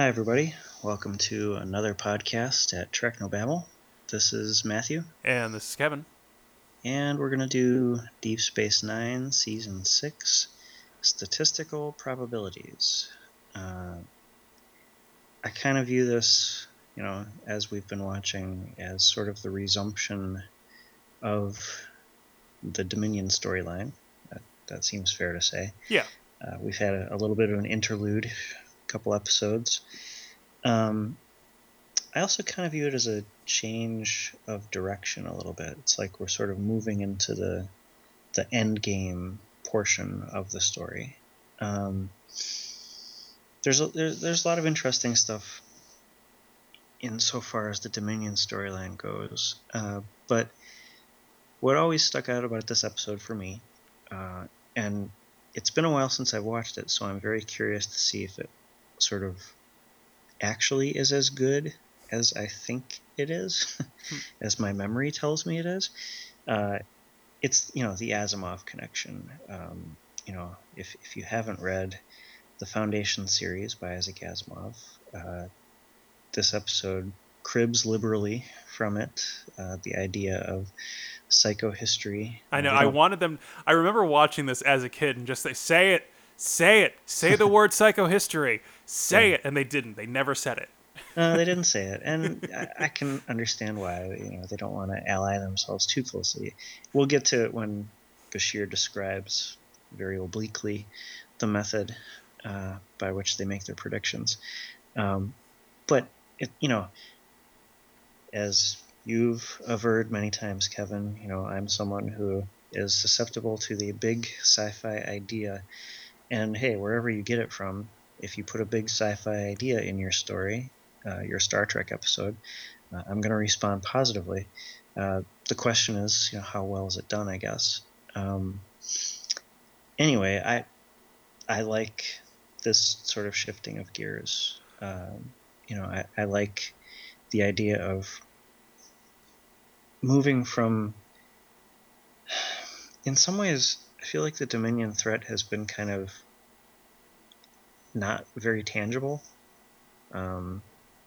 Hi, everybody. Welcome to another podcast at Treknobabble. This is Matthew, And this is Kevin. and we're going to do Deep Space Nine, Season 6 Statistical Probabilities. Uh, I kind of view this, you know, as we've been watching, as sort of the resumption of the Dominion storyline. That, that seems fair to say. Yeah. Uh, we've had a, a little bit of an interlude, couple episodes. Um, I also kind of view it as a change of direction a little bit. It's like we're sort of moving into the the end game portion of the story. Um, there's a there, there's a lot of interesting stuff insofar as the Dominion storyline goes, uh, but what always stuck out about this episode for me, uh, and it's been a while since I've watched it, so I'm very curious to see if it sort of actually is as good as I think it is, as my memory tells me it is. Uh, it's you know the Asimov connection. Um, you know, if if you haven't read the Foundation series by Isaac Asimov, uh, this episode cribs liberally from it. Uh, the idea of psychohistory. I know. I wanted them. I remember watching this as a kid and just say, say it, say it, say the word psychohistory, say Yeah. it. And they didn't. They never said it. No, they didn't say it, and I, I can understand why. You know, they don't want to ally themselves too closely. We'll get to it when Bashir describes very obliquely the method uh, by which they make their predictions. Um, but it, you know, as you've averred many times, Kevin, you know, I'm someone who is susceptible to the big sci-fi idea, and hey, wherever you get it from, if you put a big sci-fi idea in your story, uh, your Star Trek episode, uh, I'm going to respond positively. Uh, the question is, you know, how well is it done? I guess. Um, anyway, I I like this sort of shifting of gears. Um, you know, I, I like the idea of moving from. In some ways, I feel like the Dominion threat has been kind of not very tangible. Um,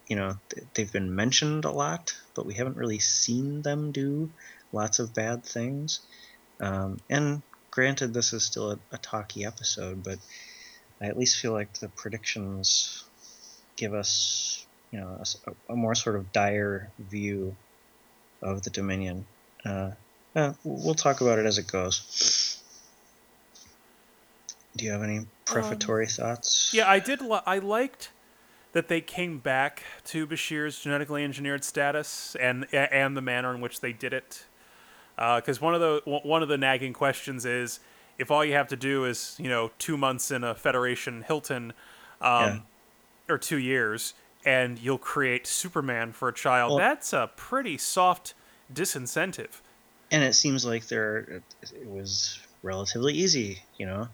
you know, they've been mentioned a lot, but we haven't really seen them do lots of bad things. Um, and granted, this is still a, a talky episode, but I at least feel like the predictions give us, you know, a a more sort of dire view of the Dominion. Uh, uh, we'll talk about it as it goes. Do you have any prefatory thoughts? Yeah, I did. Li- I liked that they came back to Bashir's genetically engineered status and and the manner in which they did it. Because one of the one of the nagging questions is if all you have to do is you know two months in a Federation Hilton, um, or two years, and you'll create Superman for a child. Well- That's a pretty soft disincentive. and it seems like there it was relatively easy you know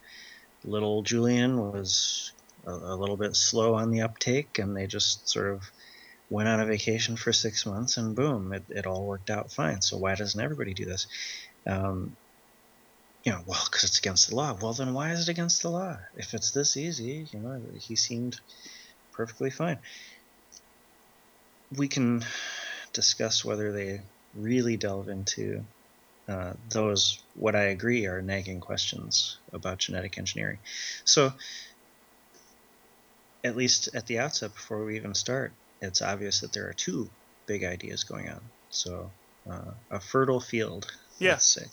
little julian was a, a little bit slow on the uptake and they just sort of went on a vacation for six months and boom it, it all worked out fine. So why doesn't everybody do this? Um, you know well because it's against the law. Well then why is it against the law? If it's this easy you know he seemed perfectly fine. We can discuss whether they really delve into uh, those what I agree are nagging questions about genetic engineering. So, at least at the outset, before we even start, it's obvious that there are two big ideas going on. So, uh, a fertile field, Yeah. let's say.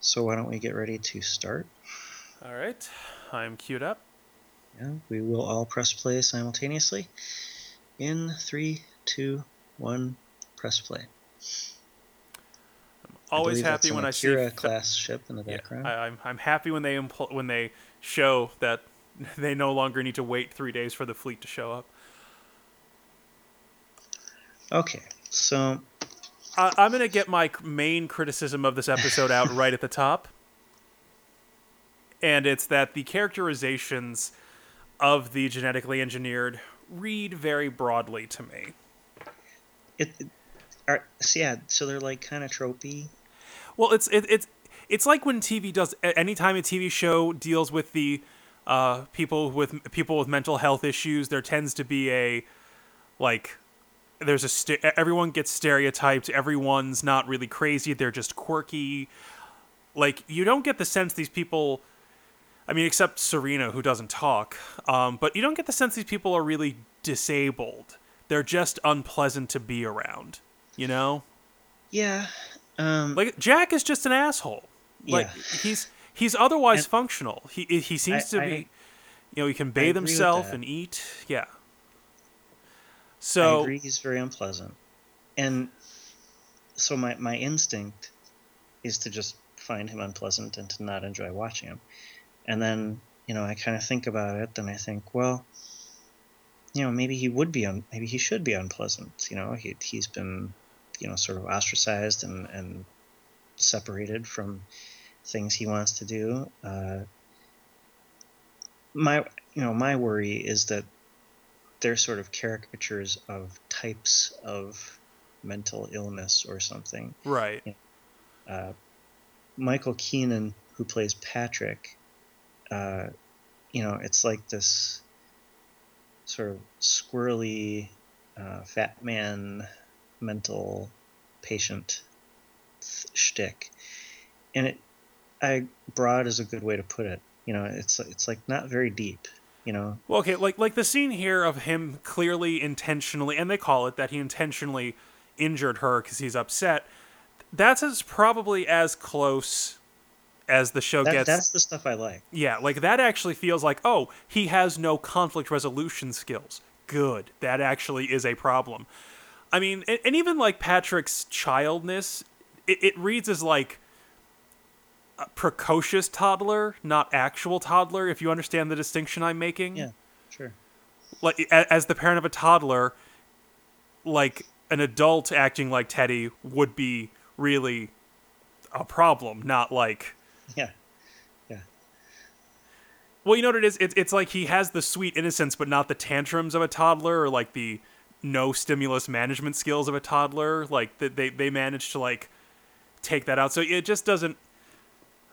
So, why don't we get ready to start? All right, I'm queued up. Yeah, we will all press play simultaneously. In three, two, one, press play. Always happy when I see Akira fa- class ship in the Yeah, background. I, I'm I'm happy when they impl- when they show that they no longer need to wait three days for the fleet to show up. Okay, so I, I'm gonna get my main criticism of this episode out right at the top, and it's that the characterizations of the genetically engineered read very broadly to me. it, it are so yeah, so they're like kind of tropey. Well, it's it, it's it's like when TV does anytime a TV show deals with the uh, people with people with mental health issues, there tends to be a like there's a st- everyone gets stereotyped. Everyone's not really crazy. They're just quirky. Like you don't get the sense these people. I mean, except Serena, who doesn't talk. Um, but you don't get the sense these people are really disabled. They're just unpleasant to be around. You know? Yeah. Um, Like Jack is just an asshole. Like Yeah. he's he's otherwise And- functional. He he seems I- to I- be, you know, he can bathe himself and eat. Yeah. I So agree he's very unpleasant. And so my, my instinct is to just find him unpleasant and to not enjoy watching him. And then, you know, I kind of think about it and I think, well, you know, maybe he would be, un- maybe he should be unpleasant. You know, he, he's been, you know, sort of ostracized and, and separated from things he wants to do. Uh, my, you know, my worry is that they're sort of caricatures of types of mental illness or something. right. Uh, Michael Keenan, who plays Patrick, uh, you know, it's like this sort of squirrely, uh, fat man mental patient shtick, and it, I broad is a good way to put it. You know, it's it's like not very deep. You know, Well, okay, like like the scene here of him clearly intentionally, and they call it that he intentionally injured her because he's upset. That's as probably as close as the show that, gets. that's the stuff I like. Yeah, like that actually feels like, oh, he has no conflict resolution skills. Good. That actually is a problem. I mean, and, and even like Patrick's childness, it, it reads as like a precocious toddler, not actual toddler, if you understand the distinction I'm making. Yeah, sure. Like, a- as the parent of a toddler, like an adult acting like Teddy would be really a problem, not like Yeah. Yeah. Well, you know what it is? It's it's like he has the sweet innocence, but not the tantrums of a toddler, or like the no stimulus management skills of a toddler. Like that they they manage to like take that out. So it just doesn't.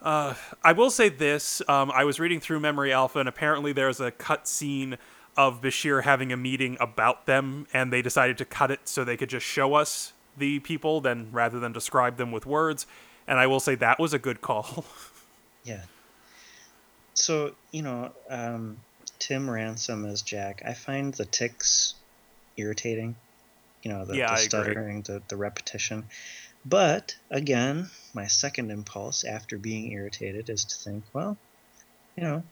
Uh, I will say this: um, I was reading through Memory Alpha, and apparently there's a cut scene of Bashir having a meeting about them, and they decided to cut it so they could just show us the people, then rather than describe them with words. And I will say that was a good call. Yeah. So, you know, um, Tim Ransom as Jack, I find the ticks irritating. You know, the, Yeah, the stuttering, the, the repetition. But again, my second impulse after being irritated is to think, well, you know,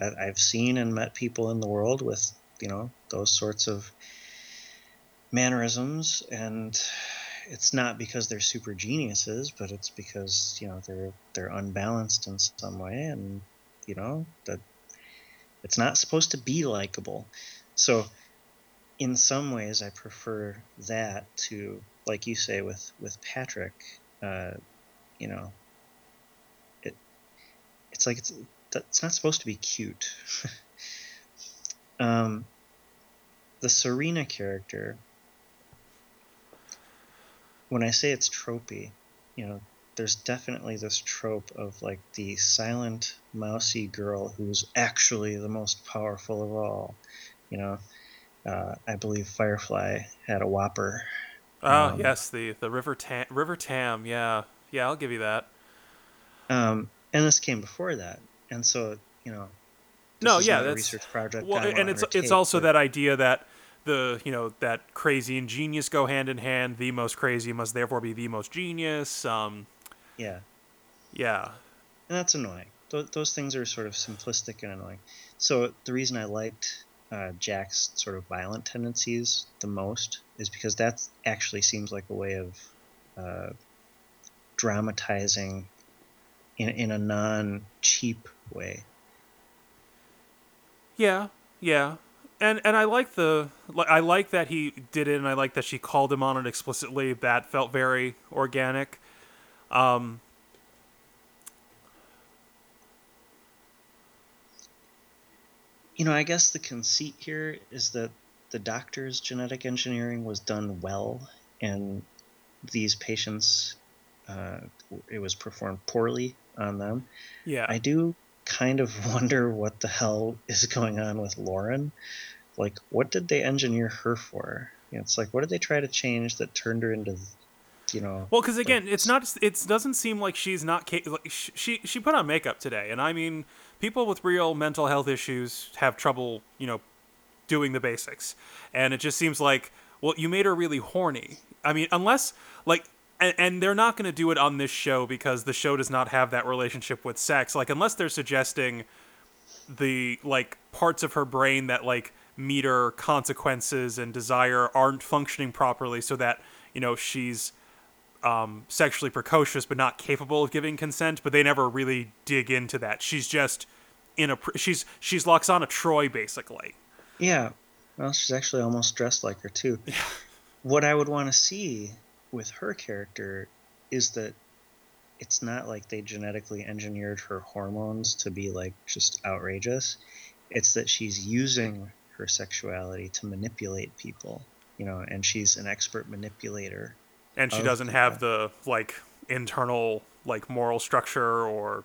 I, I've seen and met people in the world with, you know, those sorts of mannerisms, and it's not because they're super geniuses, but it's because you know they're they're unbalanced in some way, and you know that it's not supposed to be likable. So, in some ways, I prefer that to, like you say with with Patrick, uh, you know, it it's like it's it's not supposed to be cute. um, the Serena character when I say it's tropey, you know, there's definitely this trope of like the silent, mousy girl who's actually the most powerful of all. You know, uh, I believe Firefly had a Whopper. Oh Um, yes, the the River Tam, River Tam. Yeah, yeah, I'll give you that. Um, and this came before that, and so you know, No, yeah, that's- research project. Well, and it's it's also but- that idea that the you know that crazy and genius go hand in hand. The most crazy must therefore be the most genius. Um, yeah, yeah, and that's annoying. Th- those things are sort of simplistic and annoying. So the reason I liked uh, Jack's sort of violent tendencies the most is because that actually seems like a way of uh, dramatizing in in a non cheap way. yeah, yeah. And and I like the I like that he did it, and I like that she called him on it explicitly. That felt very organic. Um, You know, I guess the conceit here is that the doctor's genetic engineering was done well, and these patients, uh, it was performed poorly on them. yeah, I do kind of wonder what the hell is going on with Lauren. Like, what did they engineer her for? You know, it's like, what did they try to change that turned her into, you know? Well, because again, like, it's not. It doesn't seem like she's not. Like, she she put on makeup today, and I mean, people with real mental health issues have trouble, you know, doing the basics, and it just seems like, well, you made her really horny. I mean, unless like and, and they're not going to do it on this show because the show does not have that relationship with sex. Like unless they're suggesting the like parts of her brain that like meter consequences and desire aren't functioning properly, so that you know she's um, sexually precocious but not capable of giving consent. But they never really dig into that. She's just in a she's she's Lwaxana Troi basically. Yeah, well, she's actually almost dressed like her too. Yeah. What I would want to see with her character is that it's not like they genetically engineered her hormones to be like just outrageous. It's that she's using her sexuality to manipulate people, you know, and she's an expert manipulator. And she doesn't people. have the like internal like moral structure or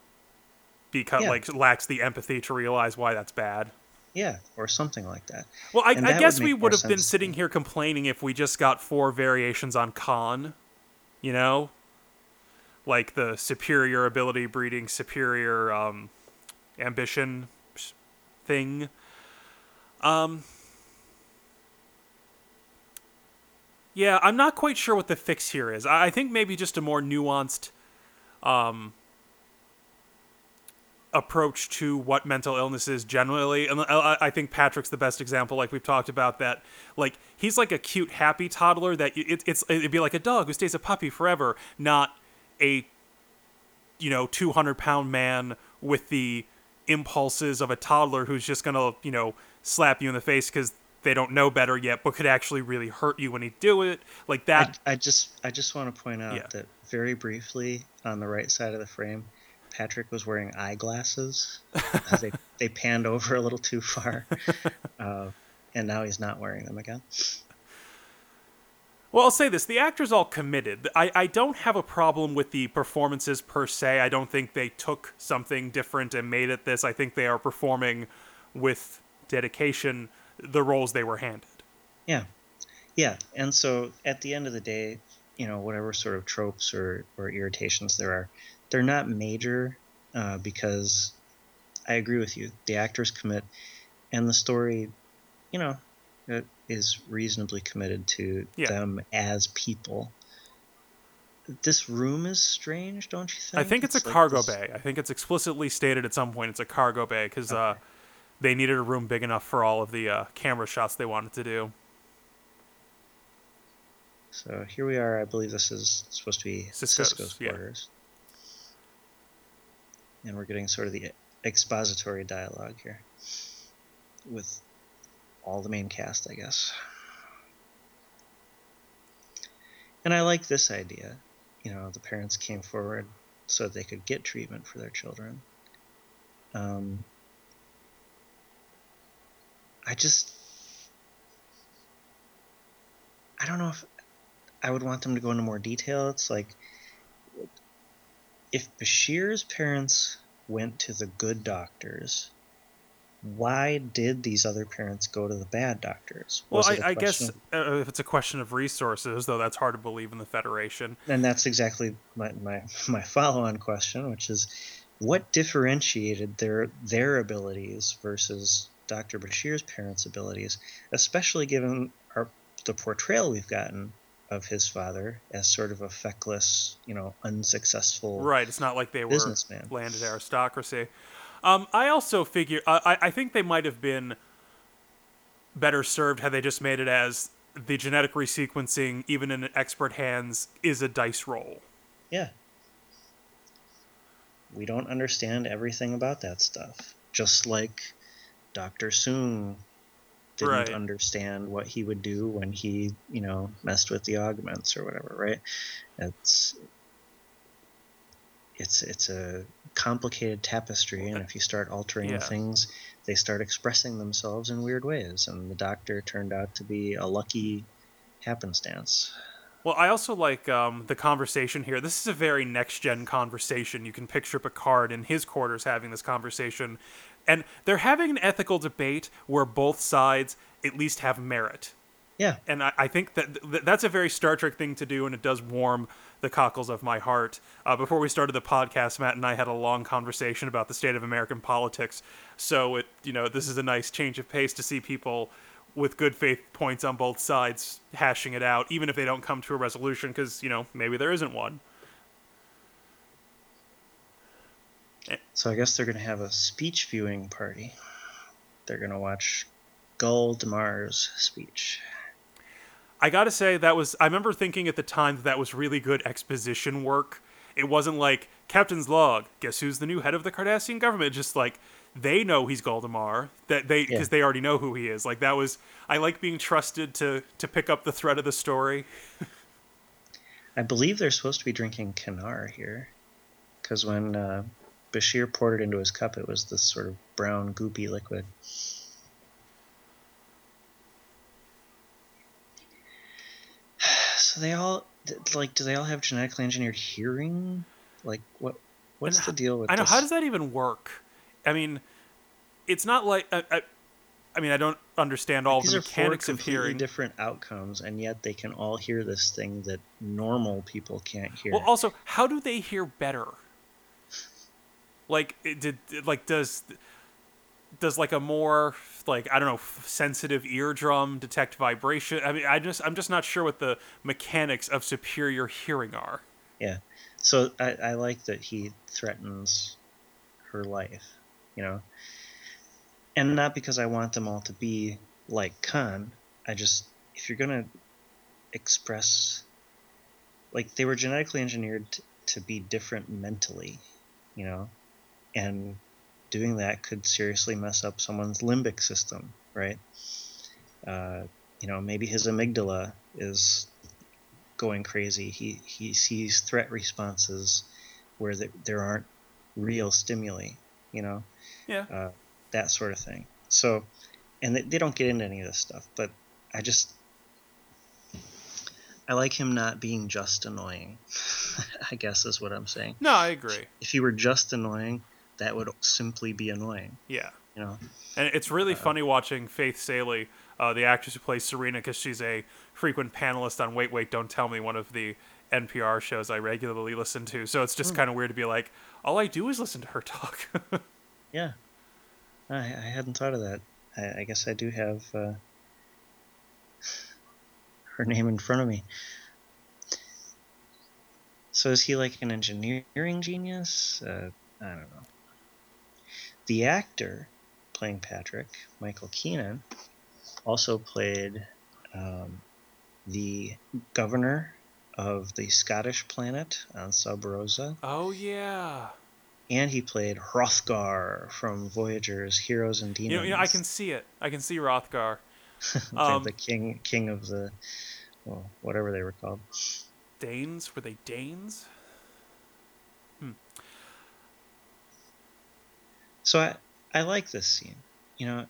because yeah. like lacks the empathy to realize why that's bad. Yeah, or something like that. Well, I, I guess would we would have been sitting here complaining if we just got four variations on Khan, you know, like the superior ability breeding superior um, ambition thing. Um, yeah, I'm not quite sure what the fix here is. I, I think maybe just a more nuanced um, approach to what mental illness is generally and i think patrick's the best example like we've talked about that like he's like a cute happy toddler that it, it's it'd be like a dog who stays a puppy forever not a you know 200 pound man with the impulses of a toddler who's just gonna you know slap you in the face because they don't know better yet but could actually really hurt you when he do it like that i, I just i just want to point out yeah. that very briefly on the right side of the frame Patrick was wearing eyeglasses. they they panned over a little too far, uh, and now he's not wearing them again. Well, I'll say this: the actors all committed. I, I don't have a problem with the performances per se. I don't think they took something different and made it this. I think they are performing with dedication the roles they were handed. Yeah, yeah. And so at the end of the day, you know, whatever sort of tropes or or irritations there are, they're not major uh, because I agree with you. The actors commit, and the story, you know, is reasonably committed to yeah. them as people. This room is strange, don't you think? I think it's, it's a like cargo this... bay. I think it's explicitly stated at some point it's a cargo bay because uh, okay. uh, they needed a room big enough for all of the uh, camera shots they wanted to do. So here we are. I believe this is supposed to be Cisco's, Sisko's quarters. Yeah and we're getting sort of the expository dialogue here with all the main cast, I guess. And I like this idea. You know, the parents came forward so they could get treatment for their children. Um, I just. I don't know if I would want them to go into more detail. It's like if Bashir's parents went to the good doctors, why did these other parents go to the bad doctors? Was well, I, I guess of, uh, if it's a question of resources, though, that's hard to believe in the Federation. And that's exactly my, my, my follow on question, which is what differentiated their their abilities versus Dr. Bashir's parents' abilities, especially given our, the portrayal we've gotten of his father as sort of a feckless, you know, unsuccessful. Right. It's not like they were landed aristocracy. Um, I also figure I, I think they might have been better served had they just made it as the genetic resequencing, even in expert hands, is a dice roll. Yeah. We don't understand everything about that stuff. Just like Dr. Soong didn't right. understand what he would do when he, you know, messed with the augments or whatever, right? It's it's it's a complicated tapestry and if you start altering yeah. things, they start expressing themselves in weird ways and the doctor turned out to be a lucky happenstance. Well, I also like um, the conversation here. This is a very next gen conversation. You can picture Picard in his quarters having this conversation. And they're having an ethical debate where both sides at least have merit. Yeah. And I, I think that th- that's a very Star Trek thing to do, and it does warm the cockles of my heart. Uh, before we started the podcast, Matt and I had a long conversation about the state of American politics. So it, you know, this is a nice change of pace to see people with good faith points on both sides hashing it out, even if they don't come to a resolution, because you know maybe there isn't one. So I guess they're going to have a speech viewing party. They're going to watch Gul Damar's speech. I gotta say that was I remember thinking at the time that that was really good exposition work. It wasn't like Captain's log. Guess who's the new head of the Cardassian government? Just like they know he's Gul Damar that they because Yeah. they already know who he is. Like that was I like being trusted to to pick up the thread of the story. I believe they're supposed to be drinking Kanar here, because when uh, Bashir poured it into his cup, it was this sort of brown, goopy liquid. So they all like, do they all have genetically engineered hearing? Like, what? What's And the deal with I know this? how does that even work? I mean, it's not like I, I, I mean I don't understand all These the mechanics of hearing. different outcomes, and yet they can all hear this thing that normal people can't hear. Well, also, how do they hear better? Like, it did like does does like a more like I don't know sensitive eardrum detect vibration? I mean, I just I'm just not sure what the mechanics of superior hearing are. Yeah. So I, I like that he threatens her life, you know. And not because I want them all to be like Khan. I just if you're gonna express like they were genetically engineered to be different mentally, you know, and doing that could seriously mess up someone's limbic system, right? Uh, you know, maybe his amygdala is going crazy. He he sees threat responses where there, there aren't real stimuli, you know, Yeah. uh, that sort of thing. So, and they, they don't get into any of this stuff, but I just I like him not being just annoying. I guess is what I'm saying. No, I agree. If he were just annoying, that would simply be annoying, Yeah. you know. And it's really Uh, funny watching Faith Salie, uh, the actress who plays Serena, because she's a frequent panelist on Wait, Wait, Don't Tell Me, one of the NPR shows I regularly listen to. So it's just Hmm. kind of weird to be like, all I do is listen to her talk. Yeah, I, I hadn't thought of that. I, I guess I do have uh, her name in front of me. So is he like an engineering genius? Uh, I don't know. The actor playing Patrick, Michael Keenan, also played um, the governor of the Scottish planet on Sub Rosa, oh, yeah. and he played Hrothgar from Voyager's Heroes and Demons. You know, you know, I can see it. I can see Hrothgar. um, the king king of the well, whatever they were called. Danes? Were they Danes? So I I like this scene. You know,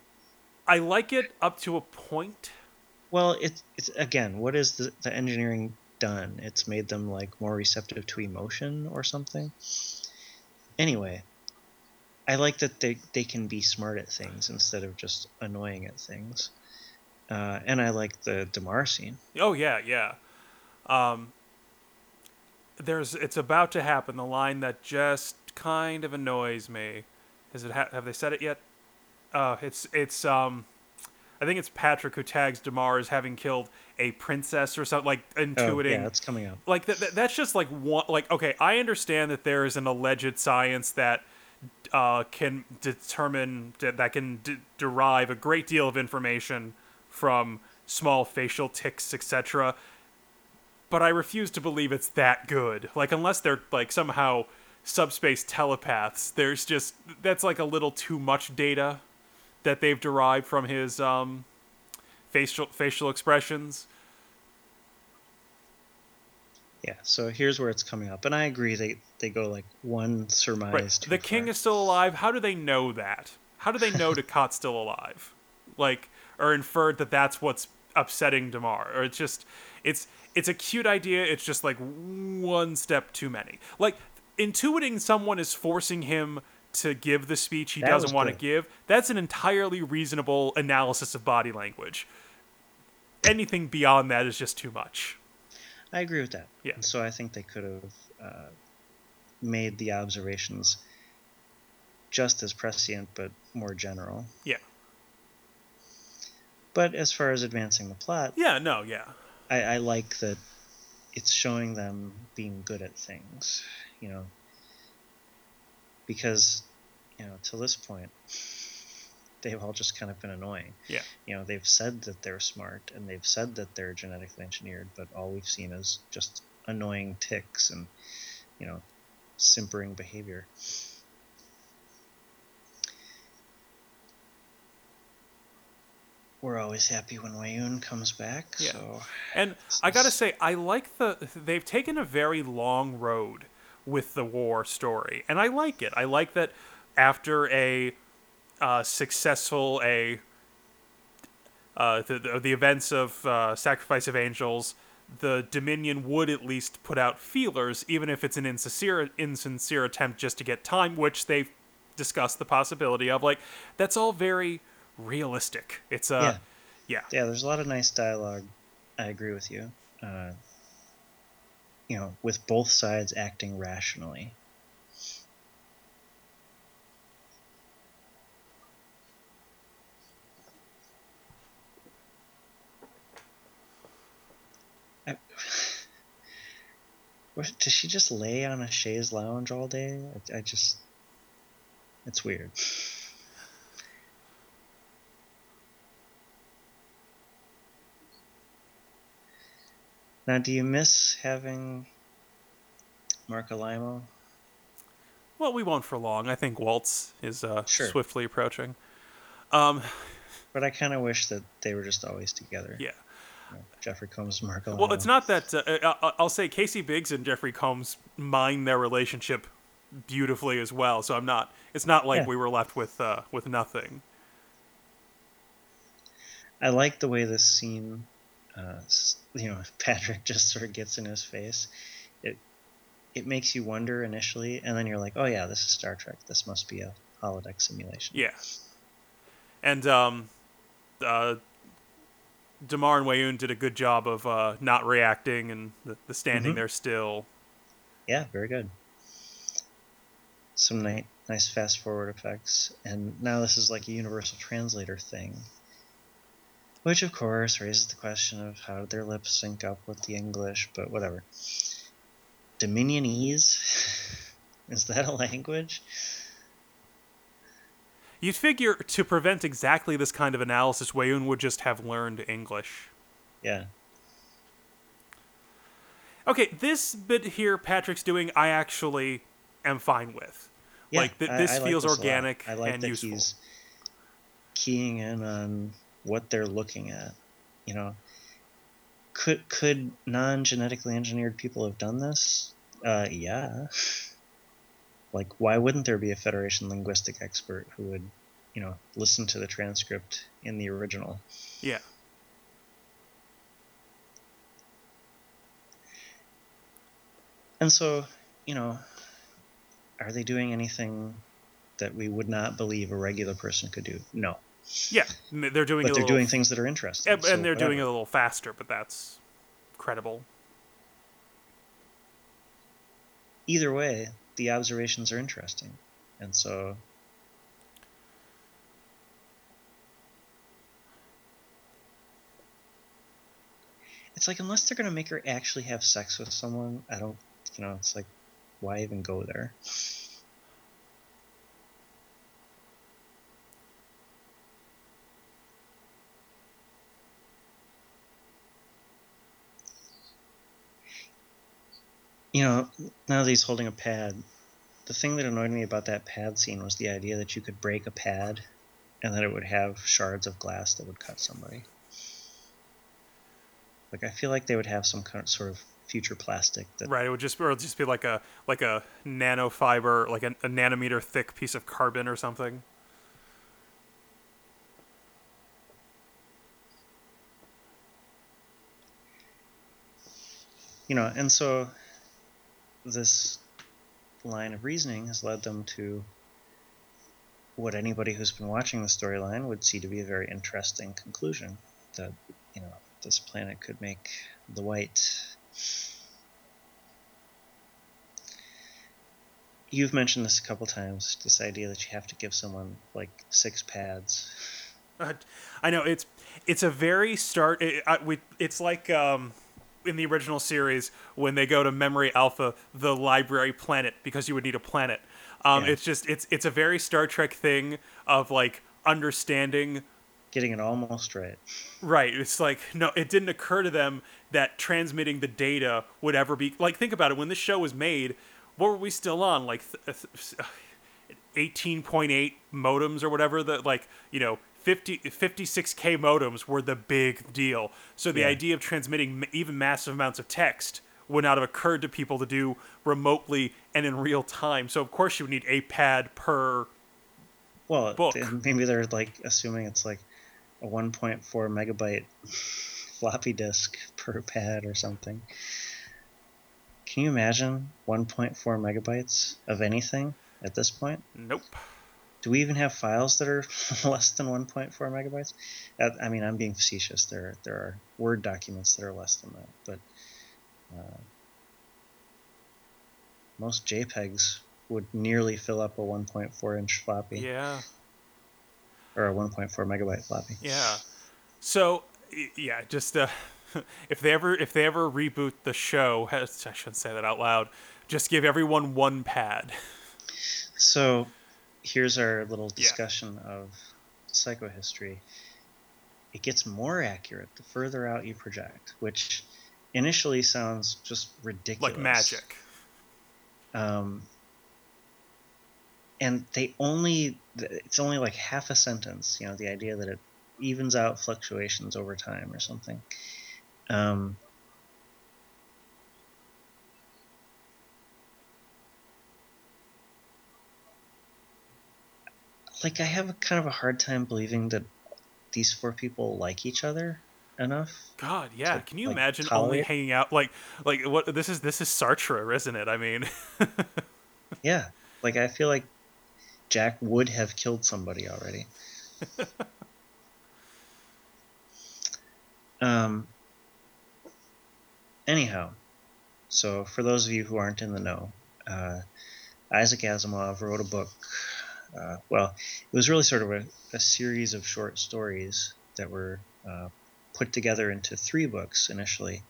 I like it up to a point. well, it's it's again, what is the, the engineering done? It's made them like more receptive to emotion or something. Anyway, I like that they they can be smart at things instead of just annoying at things. Uh, and I like the Damar scene. Oh yeah, yeah. Um, there's it's about to happen. The line that just kind of annoys me. Is it? Ha- have they said it yet? Uh, it's it's um, I think it's Patrick who tags Damar as having killed a princess or something like intuiting. Oh, yeah, it's coming up. like that, that, that's just like one like okay i understand that there is an alleged science that uh, can determine that, that can d- derive a great deal of information from small facial ticks, etc but i refuse to believe it's that good like unless they're like somehow subspace telepaths there's just that's like a little too much data that they've derived from his um facial facial expressions Yeah, so here's where it's coming up, and I agree. They they go like one surmise. Right. The king is still alive. How do they know that? How do they know Dukat's still alive? Like, or inferred that that's what's upsetting Damar, or it's just it's it's a cute idea. It's just like one step too many. Like intuiting someone is forcing him to give the speech he That doesn't want to give. That's an entirely reasonable analysis of body language. Anything beyond that is just too much. I agree with that. Yeah. And so I think they could have uh, made the observations just as prescient, but more general. Yeah. But as far as advancing the plot, Yeah, no, yeah. I, I like that it's showing them being good at things, you know. Because, you know, to this point, they've all just kind of been annoying. Yeah. You know, they've said that they're smart and they've said that they're genetically engineered, but all we've seen is just annoying ticks and, you know, simpering behavior. We're always happy when Weyoun comes back, Yeah. so And I gotta say, I like the they've taken a very long road with the war story, and I like it. I like that after a uh, successful a uh, the, the events of uh, Sacrifice of Angels, the Dominion would at least put out feelers, even if it's an insincere insincere attempt just to get time, which they've discussed the possibility of. Like that's all very realistic. It's uh, yeah. yeah, there's a lot of nice dialogue. I agree with you. Uh, you know, with both sides acting rationally. Does she just lay on a chaise lounge all day? I, I just, it's weird. Now, do you miss having Marc Alaimo? Well, we won't for long. I think Waltz is uh, Sure. swiftly approaching. Um, But I kind of wish that they were just always together. yeah. You know, Jeffrey Combs, and Marco Well, it's not that. Uh, I- I'll say Casey Biggs and Jeffrey Combs mine their relationship beautifully as well. So I'm not. It's not like Yeah. we were left with uh, with nothing. I like the way this scene, uh, you know, Patrick just sort of gets in his face. It it makes you wonder initially, and then you're like, oh yeah, this is Star Trek. This must be a holodeck simulation. Yeah. And um, uh, Damar and Weyoun did a good job of uh, not reacting and the, the standing Mhm. there still. Yeah, very good. Some ni- nice fast forward effects, and now this is like a universal translator thing, which of course raises the question of how did their lips sync up with the English, but whatever. Dominionese, is that a language? You'd figure to prevent exactly this kind of analysis, Weyoun would just have learned English. Yeah, Okay, this bit here Patrick's doing, I actually am fine with. yeah. Like, th- I- this I like feels this organic I like and that useful. he's keying in on what they're looking at. You know, could could non-genetically engineered people have done this? Uh, yeah. Like, why wouldn't there be a Federation linguistic expert who would, you know, listen to the transcript in the original? Yeah. And so, you know, are they doing anything that we would not believe a regular person could do? No. Yeah, they're doing But they're little, doing things that are interesting. and, so and they're doing it a little faster, but that's credible. Either way, the observations are interesting. And so it's like unless they're gonna make her actually have sex with someone, I don't you know, it's like why even go there? You know, now that he's holding a pad, the thing that annoyed me about that pad scene was the idea that you could break a pad and that it would have shards of glass that would cut somebody. Like I feel like they would have some kind of sort of future plastic that Right, it would just or it'd just be like a like a nanofiber, like a, a nanometer thick piece of carbon or something. you know, and so this line of reasoning has led them to what anybody who's been watching the storyline would see to be a very interesting conclusion that you know this planet could make the white. You've mentioned this a couple times this idea that you have to give someone like six pads. Uh, i know it's it's a very start it, I, we, it's like um, in the original series when they go to memory alpha the library planet because you would need a planet. Um, yeah. it's just it's it's a very star trek thing of like understanding getting it almost right. Right. It's like no it didn't occur to them that transmitting the data would ever be like think about it. When this show was made what were we still on? Like 18.8 modems or whatever that like you know 50 56k modems were the big deal so the yeah. idea of transmitting even massive amounts of text would not have occurred to people to do remotely and in real time so of course you would need a pad per well book. maybe they're like assuming it's like a 1.4 megabyte floppy disk per pad or something can you imagine 1.4 megabytes of anything at this point? Nope. Do we even have files that are less than 1.4 megabytes? I mean, I'm being facetious. There, there are Word documents that are less than that, but uh, most JPEGs would nearly fill up a 1.4 inch floppy. Yeah. Or a 1.4 megabyte floppy. Yeah. So, yeah, just uh, if they ever if they ever reboot the show, I shouldn't say that out loud. Just give everyone one pad. So, here's our little discussion yeah. of psychohistory. It gets more accurate the further out you project, which initially sounds just ridiculous. Like magic. Um, and they only it's only like half a sentence you know the idea that it evens out fluctuations over time or something um, like I have a kind of a hard time believing that these four people like each other enough. God, yeah. To, Can you like, imagine tolerate? only hanging out like like what this is this is Sartre, isn't it? I mean Yeah. Like I feel like Jack would have killed somebody already. um anyhow, so for those of you who aren't in the know, uh, Isaac Asimov wrote a book. Uh, well, it was really sort of a, a, series of short stories that were uh, put together into three books initially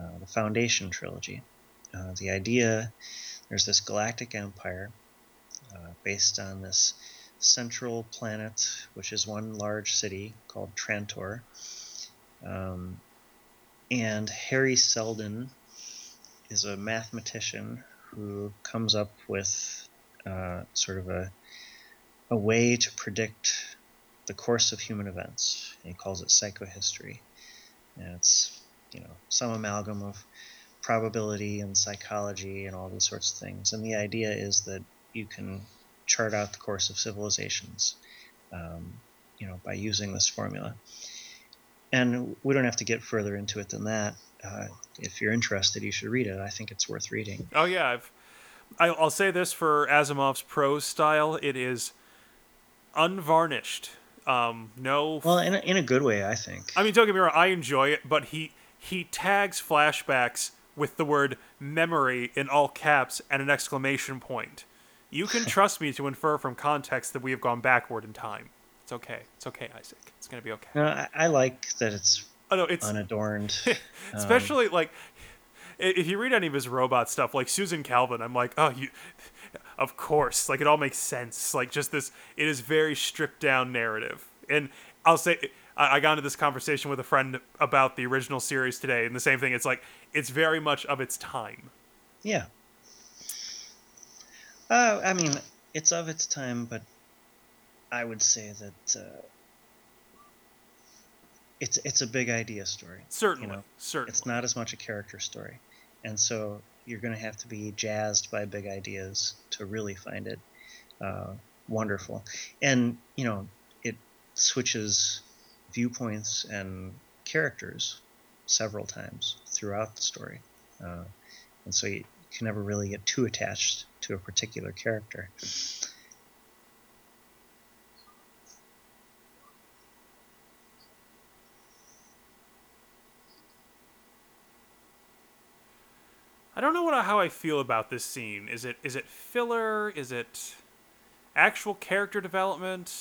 uh, the Foundation trilogy. Uh, the idea there's this galactic empire uh, based on this central planet, which is one large city called Trantor. Um, and Hari Seldon is a mathematician who comes up with uh, sort of a, a way to predict the course of human events. He calls it psychohistory. And it's, you know, some amalgam of probability and psychology and all these sorts of things. And the idea is that you can chart out the course of civilizations, um, you know, by using this formula and we don't have to get further into it than that. Uh, if you're interested, you should read it. I think it's worth reading. Oh yeah, I've, I'll say this for Asimov's prose style: it is unvarnished. Um, no. Well, in a, in a good way, I think. I mean, don't get me wrong. I enjoy it, but he he tags flashbacks with the word memory in all caps and an exclamation point. You can trust me to infer from context that we have gone backward in time. It's okay. It's okay, Isaac. It's gonna be okay. No, I, I like that it's oh no, it's unadorned. Especially um, like if you read any of his robot stuff, like Susan Calvin, I'm like, oh, you, of course, like it all makes sense. Like just this, it is very stripped down narrative. And I'll say, I got into this conversation with a friend about the original series today, and the same thing. It's like it's very much of its time. Yeah. Uh, I mean, it's of its time, but I would say that uh, it's it's a big idea story. Certainly, you know? certainly, it's not as much a character story, and so you're going to have to be jazzed by big ideas to really find it uh, wonderful. And you know, it switches viewpoints and characters several times throughout the story. uh, and so you can never really get too attached to a particular character. I don't know what how I feel about this scene. Is it is it filler? Is it actual character development?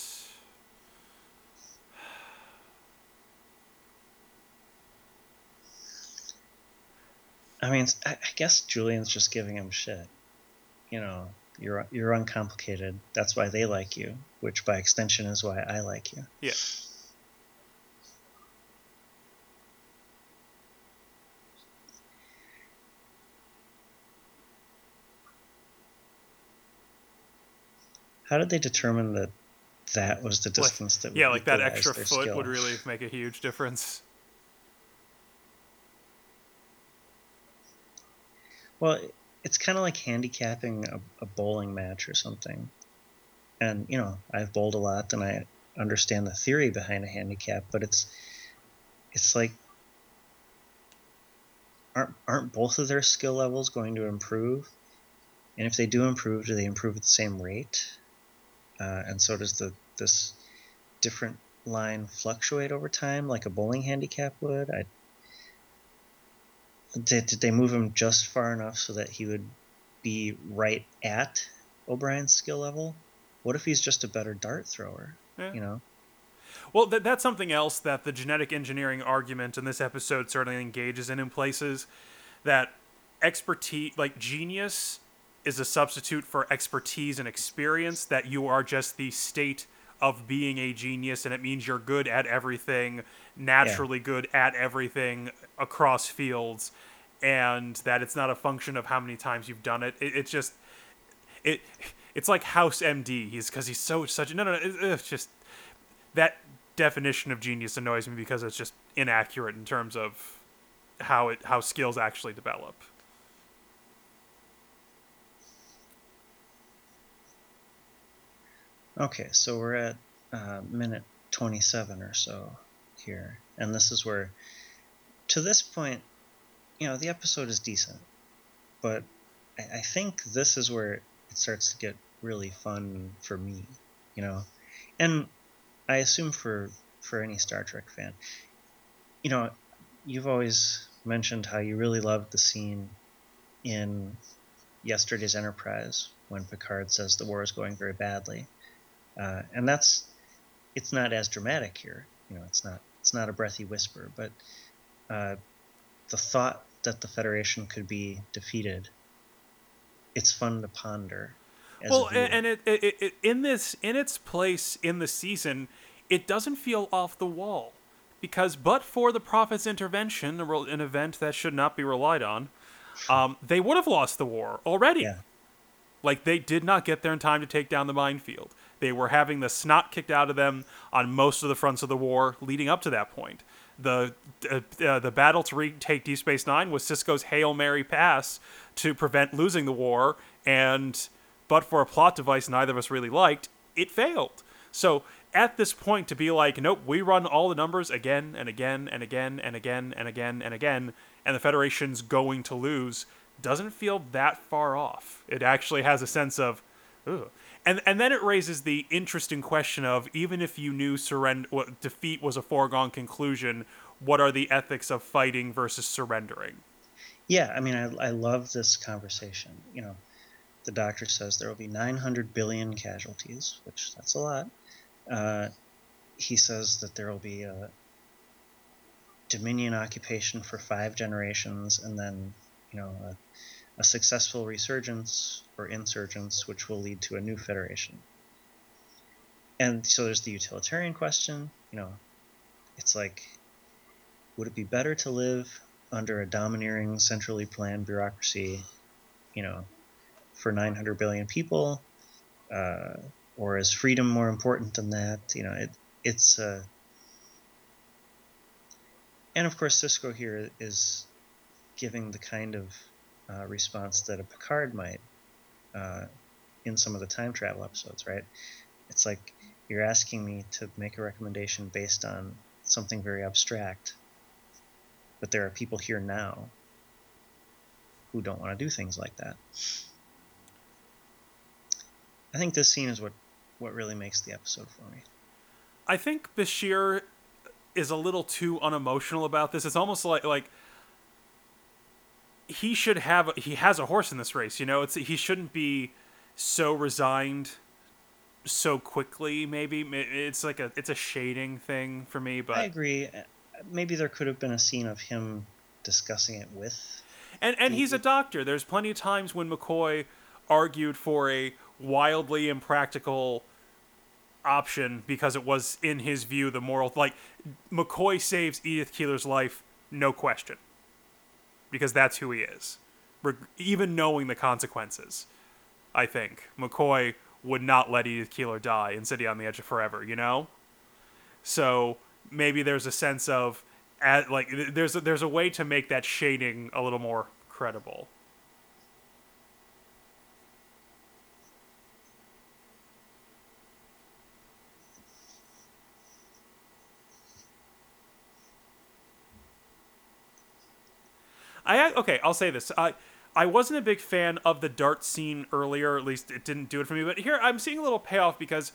I mean, I guess Julian's just giving him shit. You know, you're you're uncomplicated. That's why they like you, which by extension is why I like you. Yeah. How did they determine that that was the distance like, that? Yeah, like that extra foot skill? would really make a huge difference. Well, it's kind of like handicapping a, a bowling match or something. And you know, I've bowled a lot, and I understand the theory behind a handicap, but it's it's like aren't aren't both of their skill levels going to improve? And if they do improve, do they improve at the same rate? Uh, and so does the this different line fluctuate over time like a bowling handicap would? I did, did they move him just far enough so that he would be right at O'Brien's skill level? What if he's just a better dart thrower? Yeah. You know? Well, th- that's something else that the genetic engineering argument in this episode certainly engages in in places that expertise, like genius, is a substitute for expertise and experience, that you are just the state of being a genius and it means you're good at everything, naturally yeah. good at everything across fields, and that it's not a function of how many times you've done it. it it's just it it's like House MD. He's because he's so such no no no. It, it's just that definition of genius annoys me because it's just inaccurate in terms of how it how skills actually develop. Okay, so we're at uh, minute 27 or so here. And this is where, to this point, you know, the episode is decent. But I, I think this is where it starts to get really fun for me, you know? And I assume for, for any Star Trek fan. You know, you've always mentioned how you really loved the scene in yesterday's Enterprise when Picard says the war is going very badly uh, and that's it's not as dramatic here. You know, it's not it's not a breathy whisper, but uh, the thought that the Federation could be defeated, it's fun to ponder. well, and it, it, it, in this in its place in the season, it doesn't feel off the wall because but for the prophet's intervention, an event that should not be relied on, um, they would have lost the war already. Yeah. Like they did not get there in time to take down the minefield. They were having the snot kicked out of them on most of the fronts of the war leading up to that point. The uh, uh, the battle to retake Deep Space Nine was Sisko's hail mary pass to prevent losing the war, and but for a plot device neither of us really liked, it failed. So at this point, to be like, nope, we run all the numbers again and again and again and again and again and again, and the Federation's going to lose, doesn't feel that far off. It actually has a sense of, ooh, and and then it raises the interesting question of even if you knew surrender defeat was a foregone conclusion, what are the ethics of fighting versus surrendering? Yeah, I mean, I, I love this conversation. You know, the doctor says there will be 900 billion casualties, which that's a lot. Uh, he says that there will be a Dominion occupation for five generations, and then you know a a successful resurgence or insurgence, which will lead to a new federation. And so there's the utilitarian question. You know, it's like, would it be better to live under a domineering, centrally planned bureaucracy, you know, for 900 billion people, uh, or is freedom more important than that? You know, it it's uh, and of course Sisko here is giving the kind of uh, response that a Picard might uh, in some of the time travel episodes, right? It's like you're asking me to make a recommendation based on something very abstract, but there are people here now who don't want to do things like that. I think this scene is what what really makes the episode for me. I think Bashir is a little too unemotional about this. It's almost like like he should have he has a horse in this race, you know. It's he shouldn't be so resigned so quickly maybe. It's like a it's a shading thing for me but I agree. Uh, maybe there could have been a scene of him discussing it with and and he's a doctor. There's plenty of times when McCoy argued for a wildly impractical option because it was in his view the moral like McCoy saves Edith Keeler's life no question because that's who he is even knowing the consequences I think McCoy would not let Edith Keeler die in City on the Edge of Forever, you know? So maybe there's a sense of like there's a, there's a way to make that shading a little more credible. I okay, I'll say this. I I wasn't a big fan of the dart scene earlier. At least it didn't do it for me. But here I'm seeing a little payoff because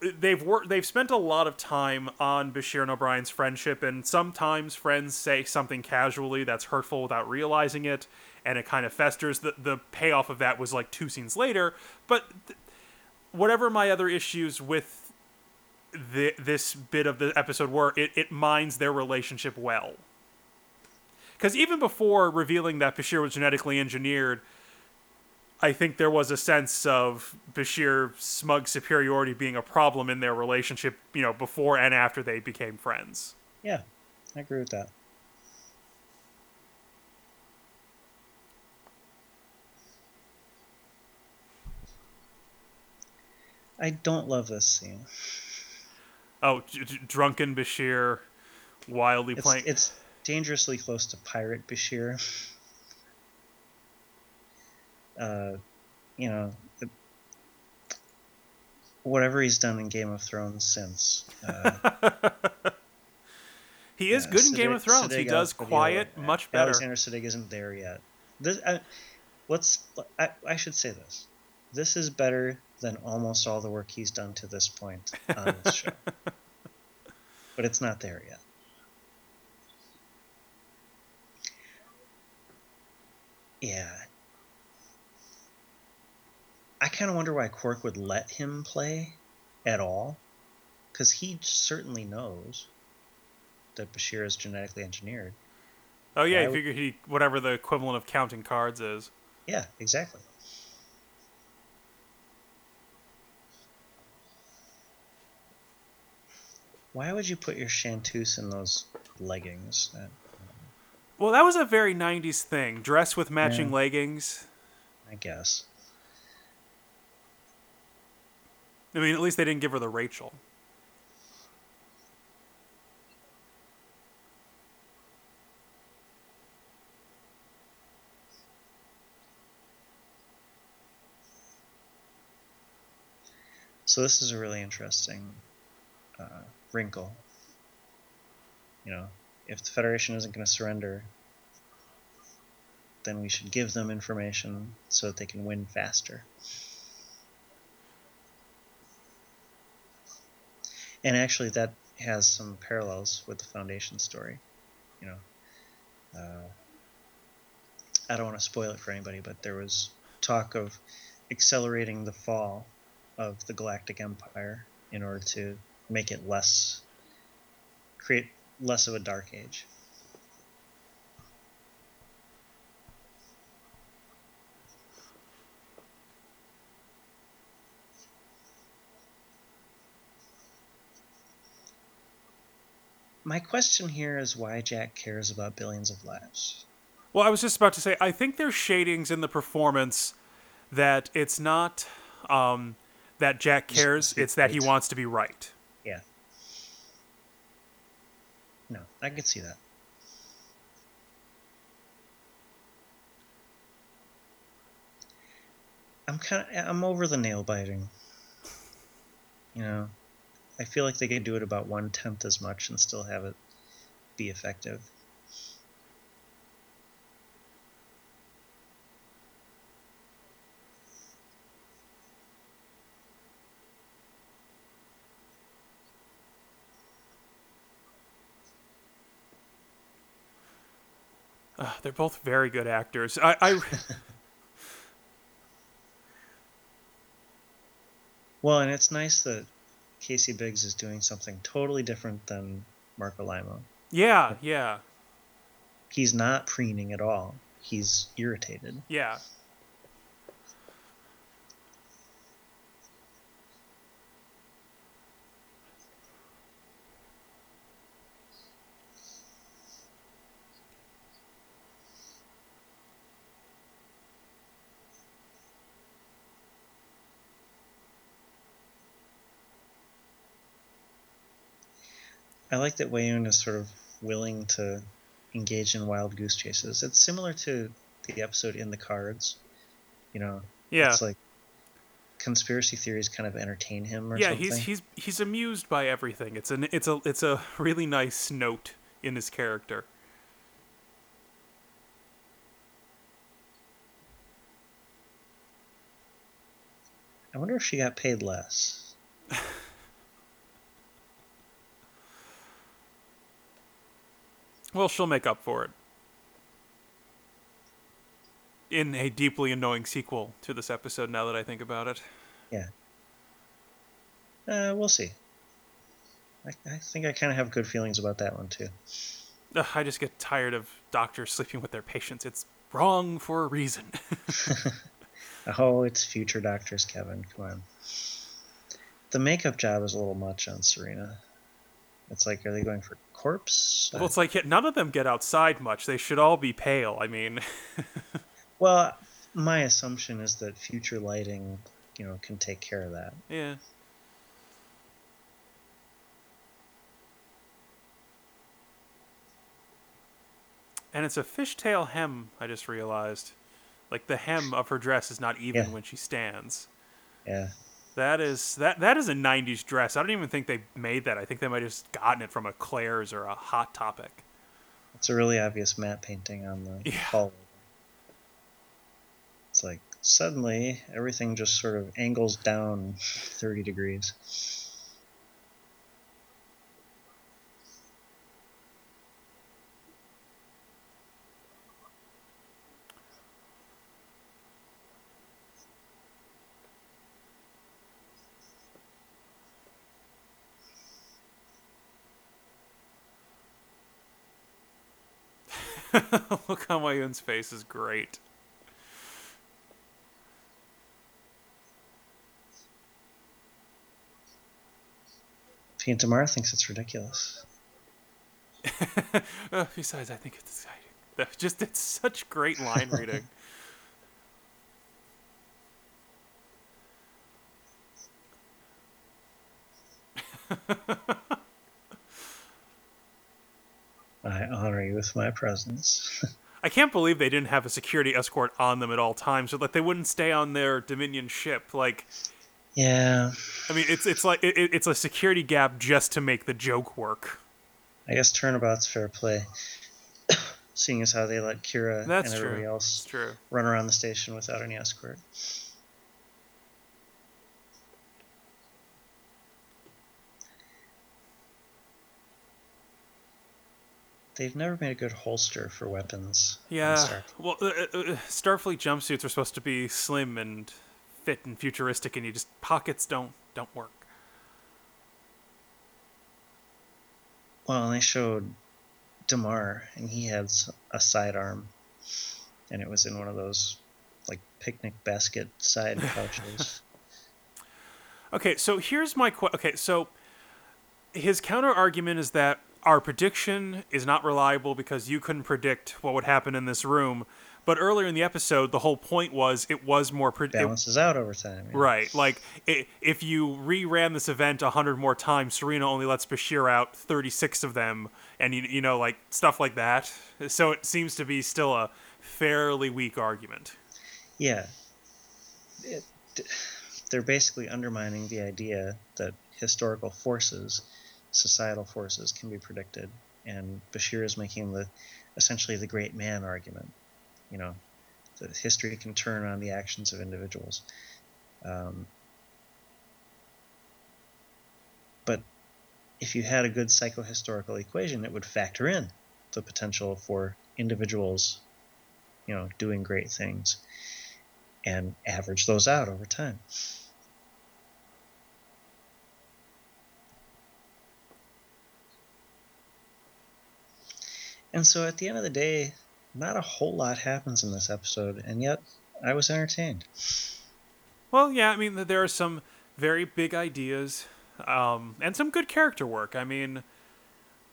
they've worked. They've spent a lot of time on Bashir and O'Brien's friendship, and sometimes friends say something casually that's hurtful without realizing it, and it kind of festers. The the payoff of that was like two scenes later. But th- whatever my other issues with the, this bit of the episode were, it, it mines their relationship well because even before revealing that Bashir was genetically engineered, I think there was a sense of Bashir's smug superiority being a problem in their relationship, you know, before and after they became friends. Yeah, I agree with that. I don't love this scene. Oh, d- drunken Bashir, wildly it's, playing. It's dangerously close to Pirate Bashir. Uh, you know, whatever he's done in Game of Thrones since. Uh, he is yeah, good in Game of Thrones. he does quiet video, much better. Alexander Siddig isn't there yet. This, uh, let's. I, I should say this. This is better than almost all the work he's done to this point on this show. but it's not there yet. Yeah. I kind of wonder why Quark would let him play at all. Because he certainly knows that Bashir is genetically engineered. Oh, yeah, I figure he, whatever the equivalent of counting cards is. Yeah, exactly. Why would you put your chanteuse in those leggings? That, well, that was a very 90s thing. Dress with matching yeah. leggings. I guess. I mean, at least they didn't give her the Rachel. So this is a really interesting uh, wrinkle. You know, if the Federation isn't going to surrender, then we should give them information so that they can win faster. And actually, that has some parallels with the Foundation story. You know, uh, I don't want to spoil it for anybody, but there was talk of accelerating the fall of the Galactic Empire in order to make it less, create less of a dark age. My question here is why Jack cares about billions of lives. Well, I was just about to say, I think there's shadings in the performance that it's not um, that Jack cares, it's that he wants to be right. Yeah. No, I can see that. I'm kind of I'm over the nail biting. You know, I feel like they could do it about one tenth as much and still have it be effective. They're both very good actors. I, I well, and it's nice that Casey Biggs is doing something totally different than Marc Alaimo. Yeah, yeah. He's not preening at all. He's irritated. Yeah. I like that Weyoun is sort of willing to engage in wild goose chases. It's similar to the episode in the cards. You know, Yeah. it's like conspiracy theories kind of entertain him or yeah, something. he's he's he's amused by everything. It's an it's a it's a really nice note in his character. I wonder if she got paid less. Well, she'll make up for it in a deeply annoying sequel to this episode. Now that I think about it, Yeah. Uh, we'll see. I, I think I kind of have good feelings about that one too. Ugh, I just get tired of doctors sleeping with their patients. It's wrong for a reason. Oh, it's future doctors, Kevin. Come on. The makeup job is a little much on Sarina. It's like, are they going for corpse? well, it's like none of them get outside much. They should all be pale. I mean, Well, my assumption is that future lighting, you know, can take care of that. yeah. And it's a fishtail hem, I just realized. Like the hem of her dress is not even Yeah. when she stands. Yeah. That is that that is a '90s dress. I don't even think they made that. I think they might have just gotten it from a Claire's or a Hot Topic. It's a really obvious matte painting on the Yeah. hallway. It's like suddenly everything just sort of angles down 30 degrees. Look on Weyoun's face is great. Pete Damar thinks it's ridiculous. Uh, besides, I think it's exciting. That- Just it's such great line reading. I honor you with my presence. I can't believe they didn't have a security escort on them at all times, so that they wouldn't stay on their Dominion ship. Like, yeah, I mean, it's it's like it, it- it's a security gap just to make the joke work. I guess turnabout's fair play. Seeing as how they let Kira That's and everybody true. else run around the station without any escort. They've never made a good holster for weapons. Yeah. Well, uh, uh, uh, Starfleet jumpsuits are supposed to be slim and fit and futuristic, and you just pockets don't don't work. Well, and they showed Damar, and he had s- a sidearm, and it was in one of those like picnic basket side pouches. Okay, so here's my question. Okay, so his counter argument is that our prediction is not reliable because you couldn't predict what would happen in this room. But earlier in the episode, the whole point was it was more pre- it- Balances out over time. yeah. right. Like i if you reran this event a hundred more times, Sarina only lets Bashir out thirty six of them, and you you know like stuff like that. So it seems to be still a fairly weak argument. Yeah. It, they're basically undermining the idea that historical forces, societal forces, can be predicted, and Bashir is making the essentially the great man argument. You know, that history can turn on the actions of individuals. Um, but if you had a good psychohistorical equation, it would factor in the potential for individuals, you know, doing great things, and average those out over time. And so at the end of the day, not a whole lot happens in this episode, and yet I was entertained. Well, yeah, I mean, there are some very big ideas um, and some good character work. I mean,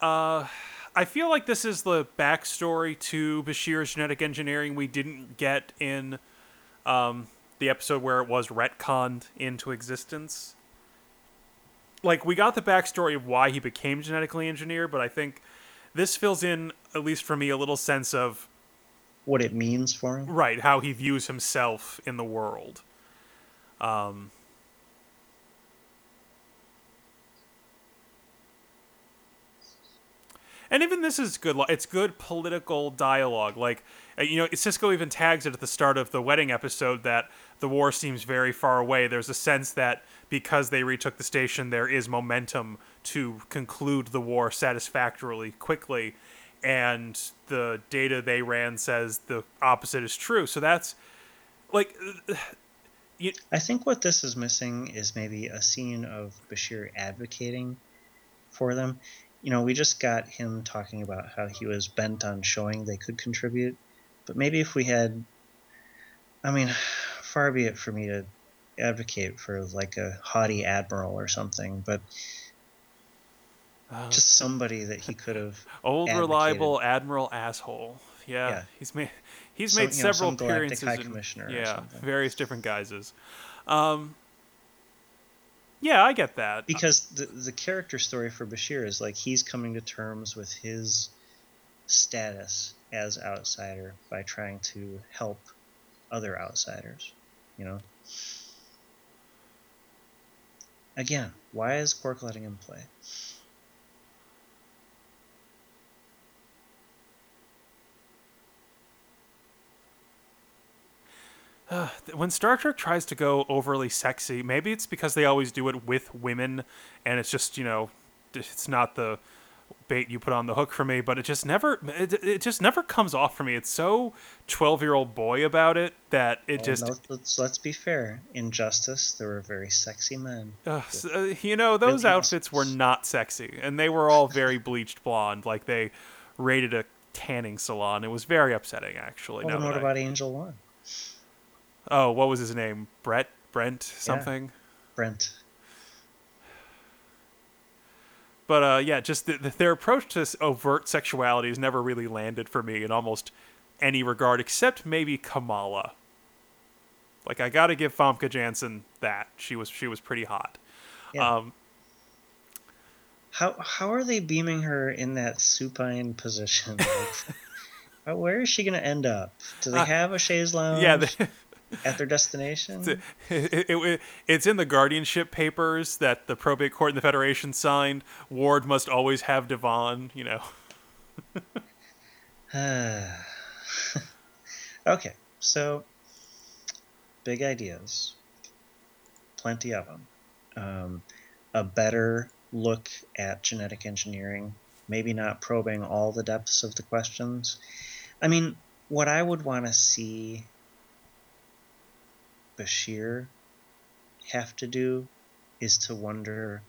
uh, I feel like this is the backstory to Bashir's genetic engineering we didn't get in um, the episode where it was retconned into existence. Like, we got the backstory of why he became genetically engineered, but I think this fills in, at least for me, a little sense of what it means for him. Right, how he views himself in the world. Um, and even this is good. It's good political dialogue. Like, uh, you know, Sisko even tags it at the start of the wedding episode that the war seems very far away. There's a sense that because they retook the station, there is momentum to conclude the war satisfactorily quickly. And the data they ran says the opposite is true. So that's like. You, I think what this is missing is maybe a scene of Bashir advocating for them. You know, we just got him talking about how he was bent on showing they could contribute, but maybe if we had, I mean, far be it for me to advocate for like a haughty admiral or something, but uh, just somebody that he could have old advocated. reliable admiral asshole. Yeah, yeah. he's made he's made several know, appearances. High Commissioner yeah, various different guises. Um, yeah, I get that because the the character story for Bashir is like he's coming to terms with his status as outsider by trying to help other outsiders. You know. Again, why is Quark letting him play? when Star Trek tries to go overly sexy, maybe it's because they always do it with women, and it's just you know, it's not the bait you put on the hook for me, but it just never it, it just never comes off for me. It's so twelve year old boy about it that it just. No, let's let's be fair. In Justice, there were very sexy men. Uh, so, you know, those outfits were not sexy, and they were all very bleached blonde, like they raided a tanning salon. It was very upsetting, actually. Well, what about Angel One? Oh, what was his name? Brett, Brent, something. Yeah. Brent. But uh, yeah, just the, the, their approach to overt sexuality has never really landed for me in almost any regard, except maybe Kamala. Like I got to give Famke Janssen that she was she was pretty hot. Yeah. Um, how how are they beaming her in that supine position? where is she going to end up? Do they uh, have a chaise lounge? Yeah, they, at their destination. It, it, it, it's in the guardianship papers that the probate court and the Federation signed. Ward must always have Devon. You know. okay, so big ideas, plenty of them. Um, a better look at genetic engineering, maybe not probing all the depths of the questions. I mean, what I would want to see Bashir have to do is to wonder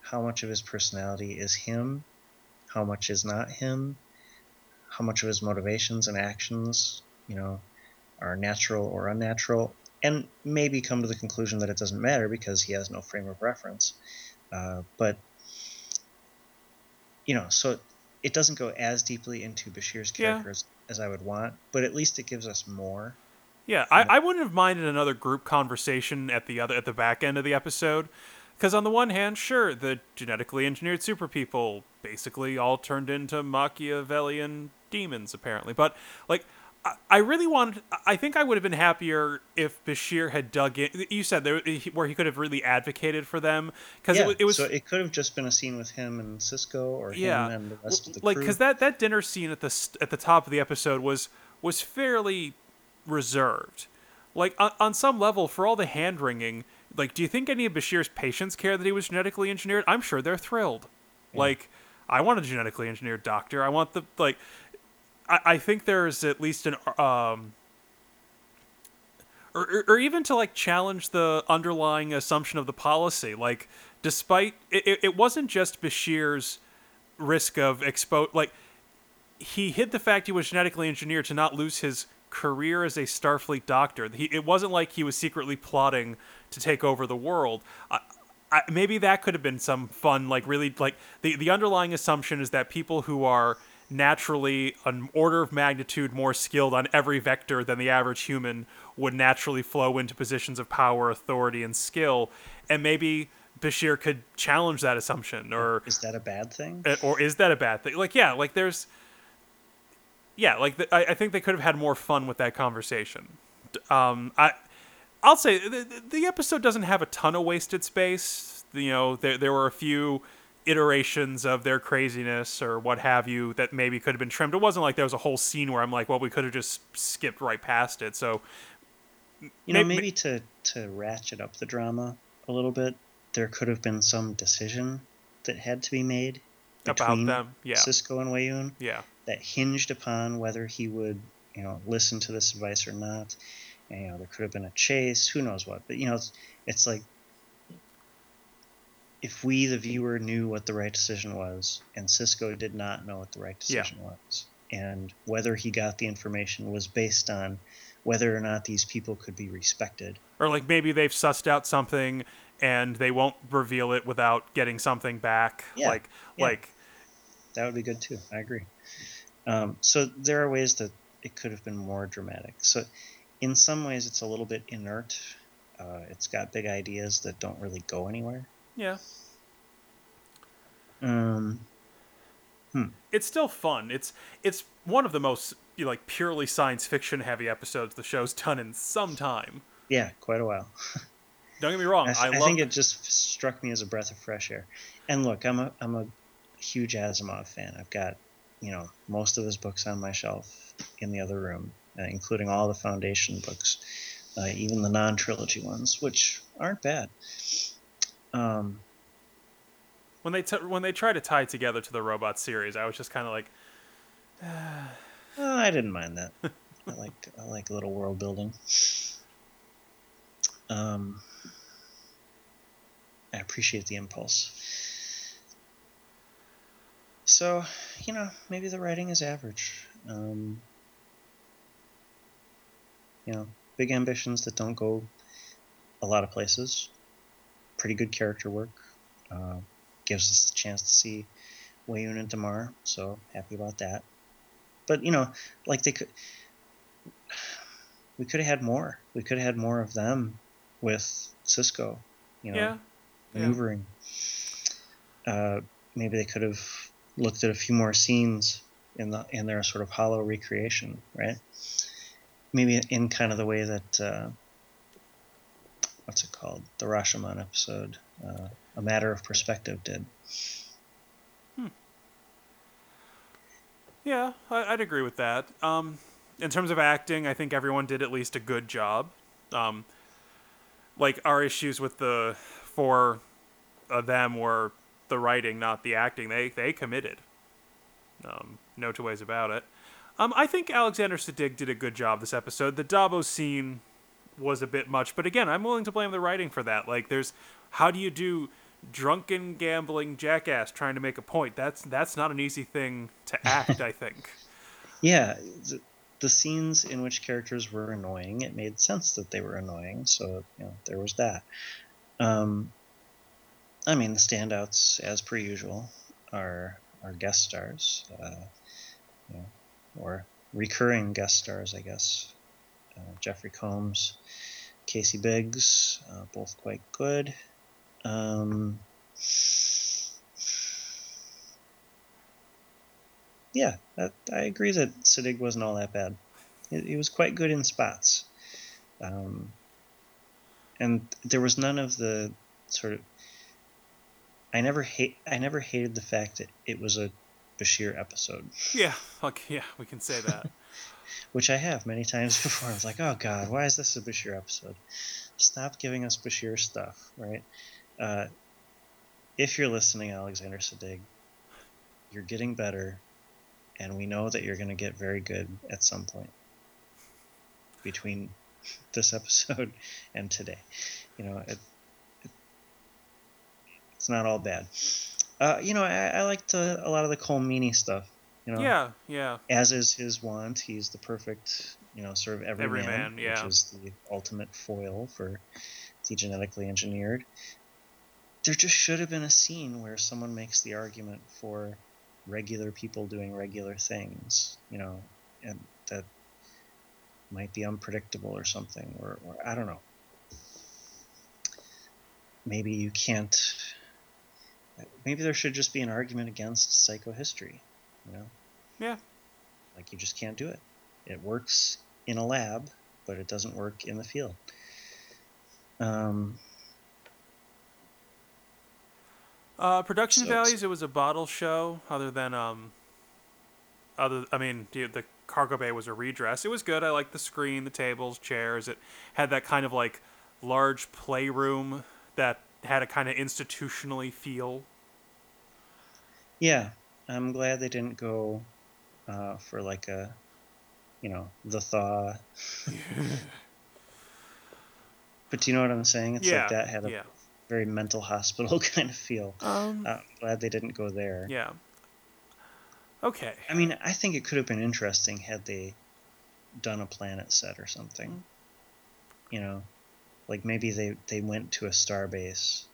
how much of his personality is him, how much is not him, how much of his motivations and actions, you know, are natural or unnatural, and maybe come to the conclusion that it doesn't matter because he has no frame of reference. Uh, but you know, so it doesn't go as deeply into Bashir's character yeah. as, as I would want, but at least it gives us more. Yeah, I, I wouldn't have minded another group conversation at the other at the back end of the episode, because on the one hand, sure, the genetically engineered super people basically all turned into Machiavellian demons, apparently. But like, I, I really wanted. I think I would have been happier if Bashir had dug in. You said there where he could have really advocated for them because yeah, it, it, was. So it could have just been a scene with him and Sisko, or yeah, him and the rest of the like because that that dinner scene at the at the top of the episode was was fairly reserved. Like on, on some level, for all the hand wringing, like, do you think any of Bashir's patients care that he was genetically engineered? I'm sure they're thrilled. Yeah. Like, I want a genetically engineered doctor. I want the like. I, I think there's at least an um, or, or even to like challenge the underlying assumption of the policy. Like, despite it, it wasn't just Bashir's risk of expo like he hid the fact he was genetically engineered to not lose his career as a Starfleet doctor. He, it wasn't like he was secretly plotting to take over the world. I, I, maybe that could have been some fun, like really, like the the underlying assumption is that people who are naturally an order of magnitude more skilled on every vector than the average human would naturally flow into positions of power, authority, and skill, and maybe. Bashir could challenge that assumption, or is that a bad thing? Uh, or is that a bad thing? Like, yeah, like there's, yeah, like the, I, I, think they could have had more fun with that conversation. Um, I, I'll say the, the episode doesn't have a ton of wasted space. You know, there there were a few iterations of their craziness or what have you that maybe could have been trimmed. It wasn't like there was a whole scene where I'm like, well, we could have just skipped right past it. So, you know, maybe, maybe to to ratchet up the drama a little bit, there could have been some decision that had to be made about them, yeah, Sisko and Weyoun, yeah, that hinged upon whether he would, you know, listen to this advice or not. And, you know, there could have been a chase, who knows what. But you know, it's, it's like if we, the viewer, knew what the right decision was, and Sisko did not know what the right decision yeah. was, and whether he got the information was based on whether or not these people could be respected. Or like maybe they've sussed out something and they won't reveal it without getting something back. Yeah. Like yeah. like that would be good too. I agree. Um, so there are ways that it could have been more dramatic. So in some ways, it's a little bit inert. Uh, it's got big ideas that don't really go anywhere. Yeah. Um. Hmm. It's still fun. It's it's one of the most you know, like purely science fiction heavy episodes the show's done in some time. Yeah, quite a while. Don't get me wrong. I, I, I think it just struck me as a breath of fresh air. And look, I'm a I'm a huge Asimov fan. I've got you know most of his books on my shelf in the other room, uh, including all the Foundation books, uh, even the non-trilogy ones, which aren't bad. Um, when they t- when they try to tie together to the robot series, I was just kind of like, oh, I didn't mind that. I like I like a little world building. Um, I appreciate the impulse. So, you know, maybe the writing is average. Um, you know, big ambitions that don't go a lot of places. Pretty good character work. Uh, gives us a chance to see Weyoun and Damar, so happy about that. But, you know, like they could. We could have had more. We could have had more of them with Sisko. you know, yeah. maneuvering. Yeah. Uh, maybe they could have looked at a few more scenes in the in their sort of hollow recreation, right? Maybe in kind of the way that uh, what's it called, the Rashomon episode, uh, a matter of perspective did. Hmm. Yeah, I, would agree with that. Um, in terms of acting, I think everyone did at least a good job. Um, like our issues with the four of them were the writing, not the acting. They they committed. Um, no two ways about it. Um, I think Alexander Siddig did a good job this episode. The Dabo scene was a bit much, but again, I'm willing to blame the writing for that. Like, there's how do you do drunken gambling jackass trying to make a point? That's that's not an easy thing to act. I think. Yeah, the, the, scenes in which characters were annoying, it made sense that they were annoying. So you know, there was that. Um, I mean, the standouts, as per usual, are are guest stars, uh, you know, or recurring guest stars, I guess. Uh, Jeffrey Combs, Casey Biggs, uh, both quite good. Um, yeah, that, I agree that Siddig wasn't all that bad. He, was quite good in spots. Um, and there was none of the sort of I never hate I never hated the fact that it was a Bashir episode. Yeah, okay, yeah, we can say that. Which I have many times before. I was like, oh god, why is this a Bashir episode? Stop giving us Bashir stuff, right? Uh, if you're listening, Alexander Siddig, you're getting better. and we know that you're going to get very good at some point between this episode and today. You know, it it's not all bad. Uh, you know, I, I liked uh, a lot of the Colm Meaney stuff. You know, Yeah, yeah. as is his want, he's the perfect, you know, sort of everyman, Everyman, yeah. which is the ultimate foil for the genetically engineered. There just should have been a scene where someone makes the argument for regular people doing regular things, you know, and that might be unpredictable or something, or, or I don't know. Maybe you can't. Maybe there should just be an argument against psychohistory, you know? Yeah. Like you just can't do it. It works in a lab, but it doesn't work in the field. Um, Uh, production So values. It was a bottle show. Other than um, other. I mean, the, the cargo bay was a redress. It was good. I liked the screen, the tables, chairs. It had that kind of like large playroom that had a kind of institutionally feel. Yeah, I'm glad they didn't go uh, for like a, you know, the thaw. but do you know what I'm saying? It's yeah. like that had a yeah. very mental hospital kind of feel. Um. Uh, I'm glad they didn't go there. yeah. Okay. I mean, I think it could have been interesting had they done a planet set or something. Mm. You know, like maybe they they went to a star base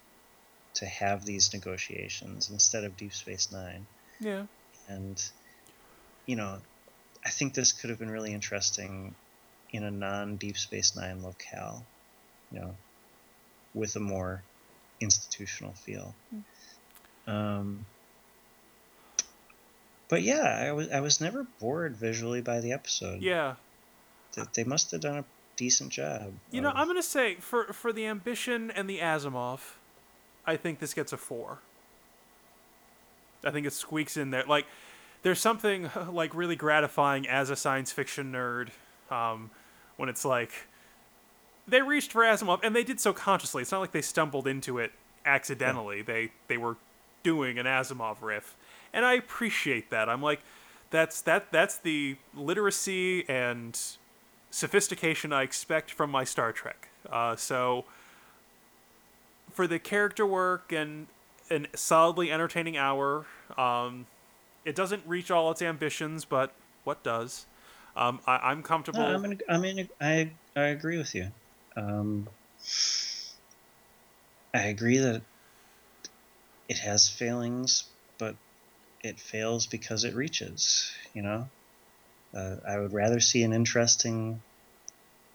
to have these negotiations instead of Deep Space Nine, Yeah. and you know, I think this could have been really interesting in a non Deep Space Nine locale. You know, with a more institutional feel. Um, but yeah, I was I was never bored visually by the episode. Yeah. Th- they must have done a decent job. You know, I'm gonna say for for the ambition and the Asimov, I think this gets a four. I think it squeaks in there. Like, there's something like really gratifying as a science fiction nerd, um, when it's like they reached for Asimov and they did so consciously. It's not like they stumbled into it accidentally. They they were doing an Asimov riff, and I appreciate that. I'm like, that's that that's the literacy and sophistication I expect from my Star Trek. Uh, so for the character work and an solidly entertaining hour, um, it doesn't reach all its ambitions, but what does? Um, I, I'm comfortable. No, I'm in, I'm in, I I agree with you. Um, I agree that it has failings, but it fails because it reaches. You know, uh, I would rather see an interesting,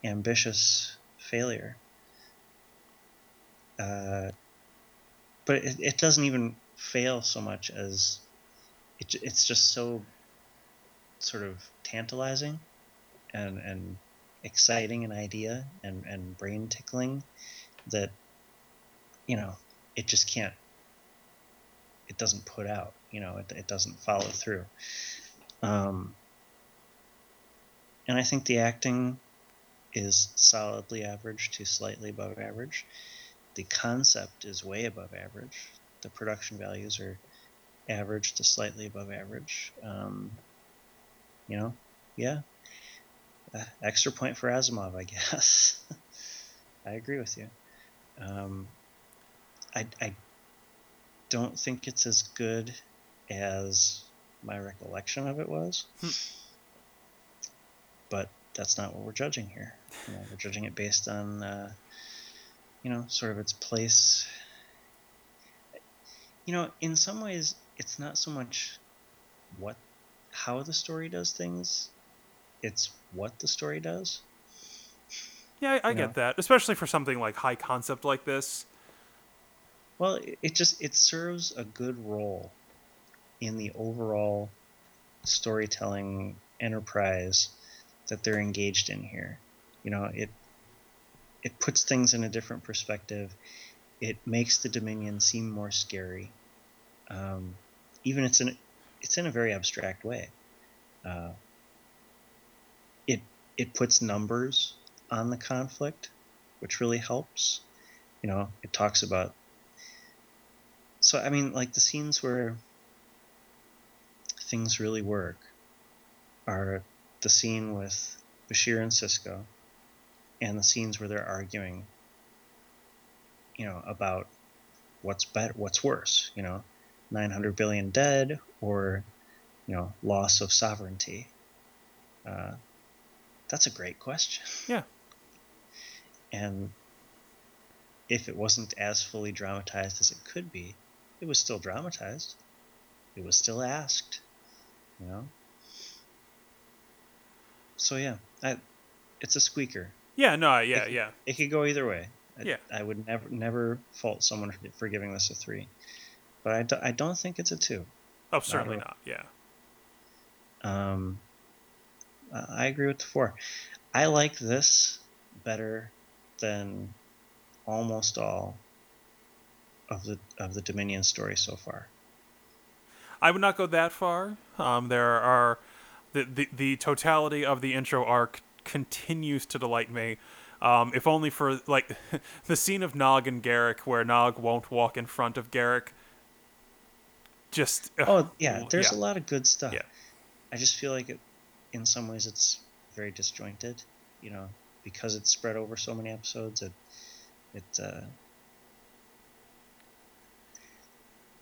ambitious failure. Uh, but it, it doesn't even fail so much as it, it's just so sort of tantalizing and and exciting an idea and and brain tickling that you know it just can't it doesn't put out you know it, it doesn't follow through. Um and i think the acting is solidly average to slightly above average the concept is way above average the production values are average to slightly above average um you know yeah uh, extra point for Asimov, I guess. I agree with you. Um, I, I don't think it's as good as my recollection of it was, Hmm. but that's not what we're judging here. You know, we're judging it based on, uh, you know, sort of its place. You know, in some ways, it's not so much what, how the story does things, it's what the story does. yeah, I, I get know. that, especially for something like high concept like this. Well, it, it just it serves a good role in the overall storytelling enterprise that they're engaged in here. You know, it it puts things in a different perspective. It makes the Dominion seem more scary. Um, even it's in it's in a very abstract way. Uh, it it puts numbers on the conflict, which really helps. You know, it talks about so I mean, like the scenes where things really work are the scene with Bashir and Sisko, and the scenes where they're arguing. You know about what's better, what's worse. You know, 900 billion dead or you know loss of sovereignty. Uh, that's a great question. Yeah. And if it wasn't as fully dramatized as it could be, it was still dramatized. It was still asked, you know. So yeah, I, it's a squeaker. Yeah, no, yeah, it, yeah. It could go either way. I, Yeah. I would never never fault someone for- giving this a three, but I, do, I don't think it's a two. Oh, certainly really. not. Yeah. Um, I agree with the four. I like this better than almost all of the of the Dominion story so far. I would not go that far. Um, there are the, the the totality of the intro arc continues to delight me. Um, if only for like the scene of Nog and Garak, where Nog won't walk in front of Garak. Just Oh yeah, there's yeah. a lot of good stuff. Yeah. I just feel like it, in some ways, it's very disjointed. You know, because it's spread over so many episodes. It, it. Uh,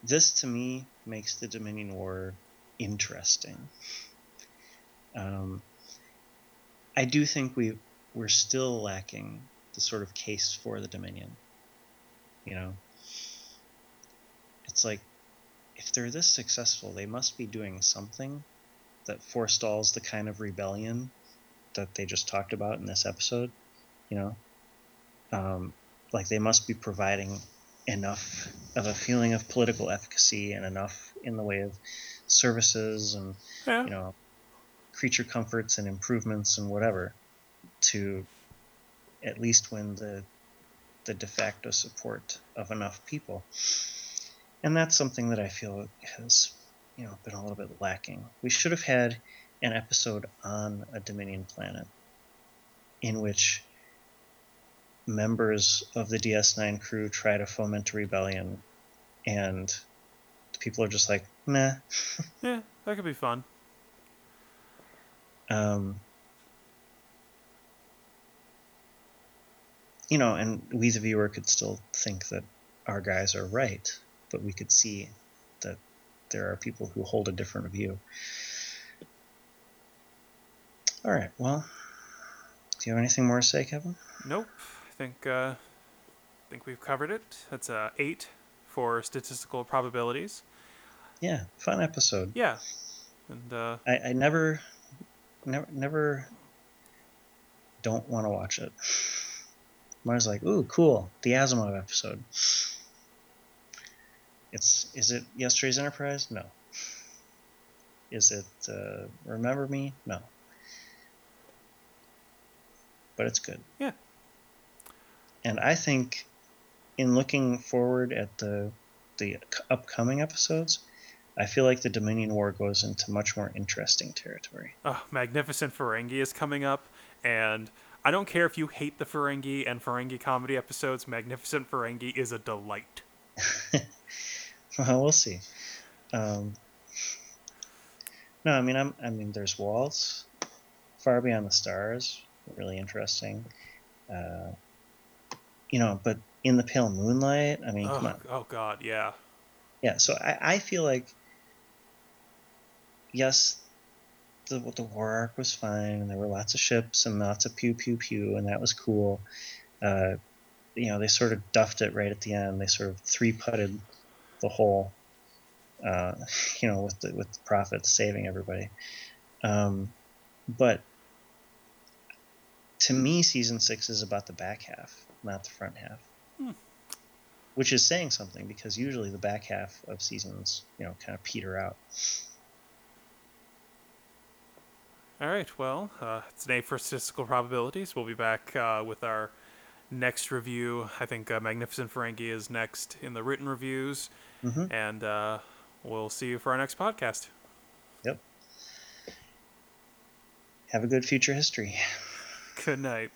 this to me makes the Dominion War interesting. Um, I do think we we're still lacking the sort of case for the Dominion. You know, it's like if they're this successful, they must be doing something that forestalls the kind of rebellion that they just talked about in this episode. You know, um, like they must be providing enough of a feeling of political efficacy and enough in the way of services and yeah. you know creature comforts and improvements and whatever to at least win the the de facto support of enough people. And that's something that i feel has you know been a little bit lacking. We should have had an episode on a dominion planet in which members of the ds9 crew try to foment a rebellion and people are just like nah. Yeah, that could be fun. Um, you know, and we the viewer could still think that our guys are right, but we could see that there are people who hold a different view. All right. Well, do you have anything more to say, Kevin? Nope. I think uh, I think we've covered it. That's a eight for statistical probabilities. Yeah, fun episode. Yeah, and uh, I, I never, never, never don't want to watch it. I was like, ooh, cool, the Asimov episode. It's is it yesterday's Enterprise? No. Is it uh, Remember Me? No. But it's good. Yeah. And I think, in looking forward at the the upcoming episodes, I feel like the Dominion War goes into much more interesting territory. oh, Magnificent Ferengi is coming up, and I don't care if you hate the Ferengi and Ferengi comedy episodes. Magnificent Ferengi is a delight. Well, we'll see. Um, no, I mean, I'm. I mean, there's Waltz, Far Beyond the Stars, really interesting. Uh, you know, but in the pale moonlight, I mean, come Oh, on, oh God, yeah. yeah. So I, I feel like, yes, the the war arc was fine, and there were lots of ships and lots of pew pew pew, and that was cool. Uh, you know, they sort of duffed it right at the end. They sort of three putted the whole, uh, you know, with the with the prophets saving everybody. Um, but to me, season six is about the back half, not the front half. Hmm. Which is saying something because usually the back half of seasons, you know, kind of peter out. All right, well, uh, it's an A for statistical probabilities. We'll be back uh, with our next review. I think uh, Magnificent Ferengi is next in the written reviews, hmm and uh, we'll see you for our next podcast. Yep. Have a good future history. Good night.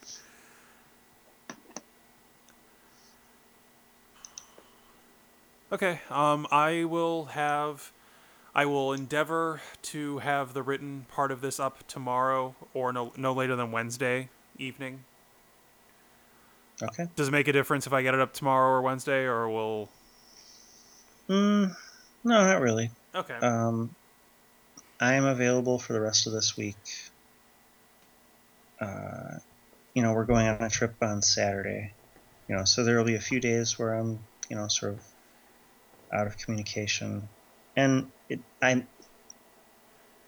Okay, um, I will have I will endeavor to have the written part of this up tomorrow or no no later than Wednesday evening. Okay. Does it make a difference if I get it up tomorrow or Wednesday, or will? Mm, no, not really. Okay. Um, I am available for the rest of this week. Uh, you know, we're going on a trip on Saturday. You know, so there will be a few days where I'm, you know, sort of out of communication, and it, I,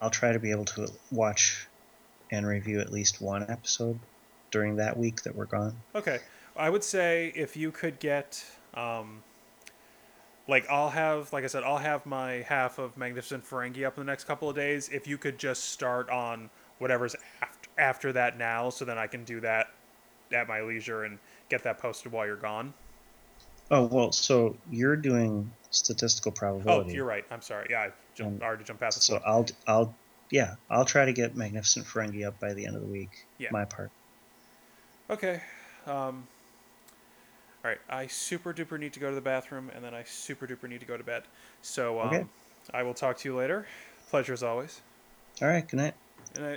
I'll try to be able to watch and review at least one episode during that week that we're gone. Okay. I would say if you could get, um, like, I'll have, like I said, I'll have my half of Magnificent Ferengi up in the next couple of days. If you could just start on whatever's after, after that now, so then I can do that at my leisure and get that posted while you're gone. Oh well, so you're doing statistical probability. Oh, you're right. I'm sorry. Yeah, I jumped, Um, already jumped past So one. I'll I'll yeah I'll try to get Magnificent Ferengi up by the end of the week. Yeah. My part. Okay. Um, all right. I super duper need to go to the bathroom, and then I super duper need to go to bed. So um, Okay. I will talk to you later. Pleasure as always. All right. Good night. Good night.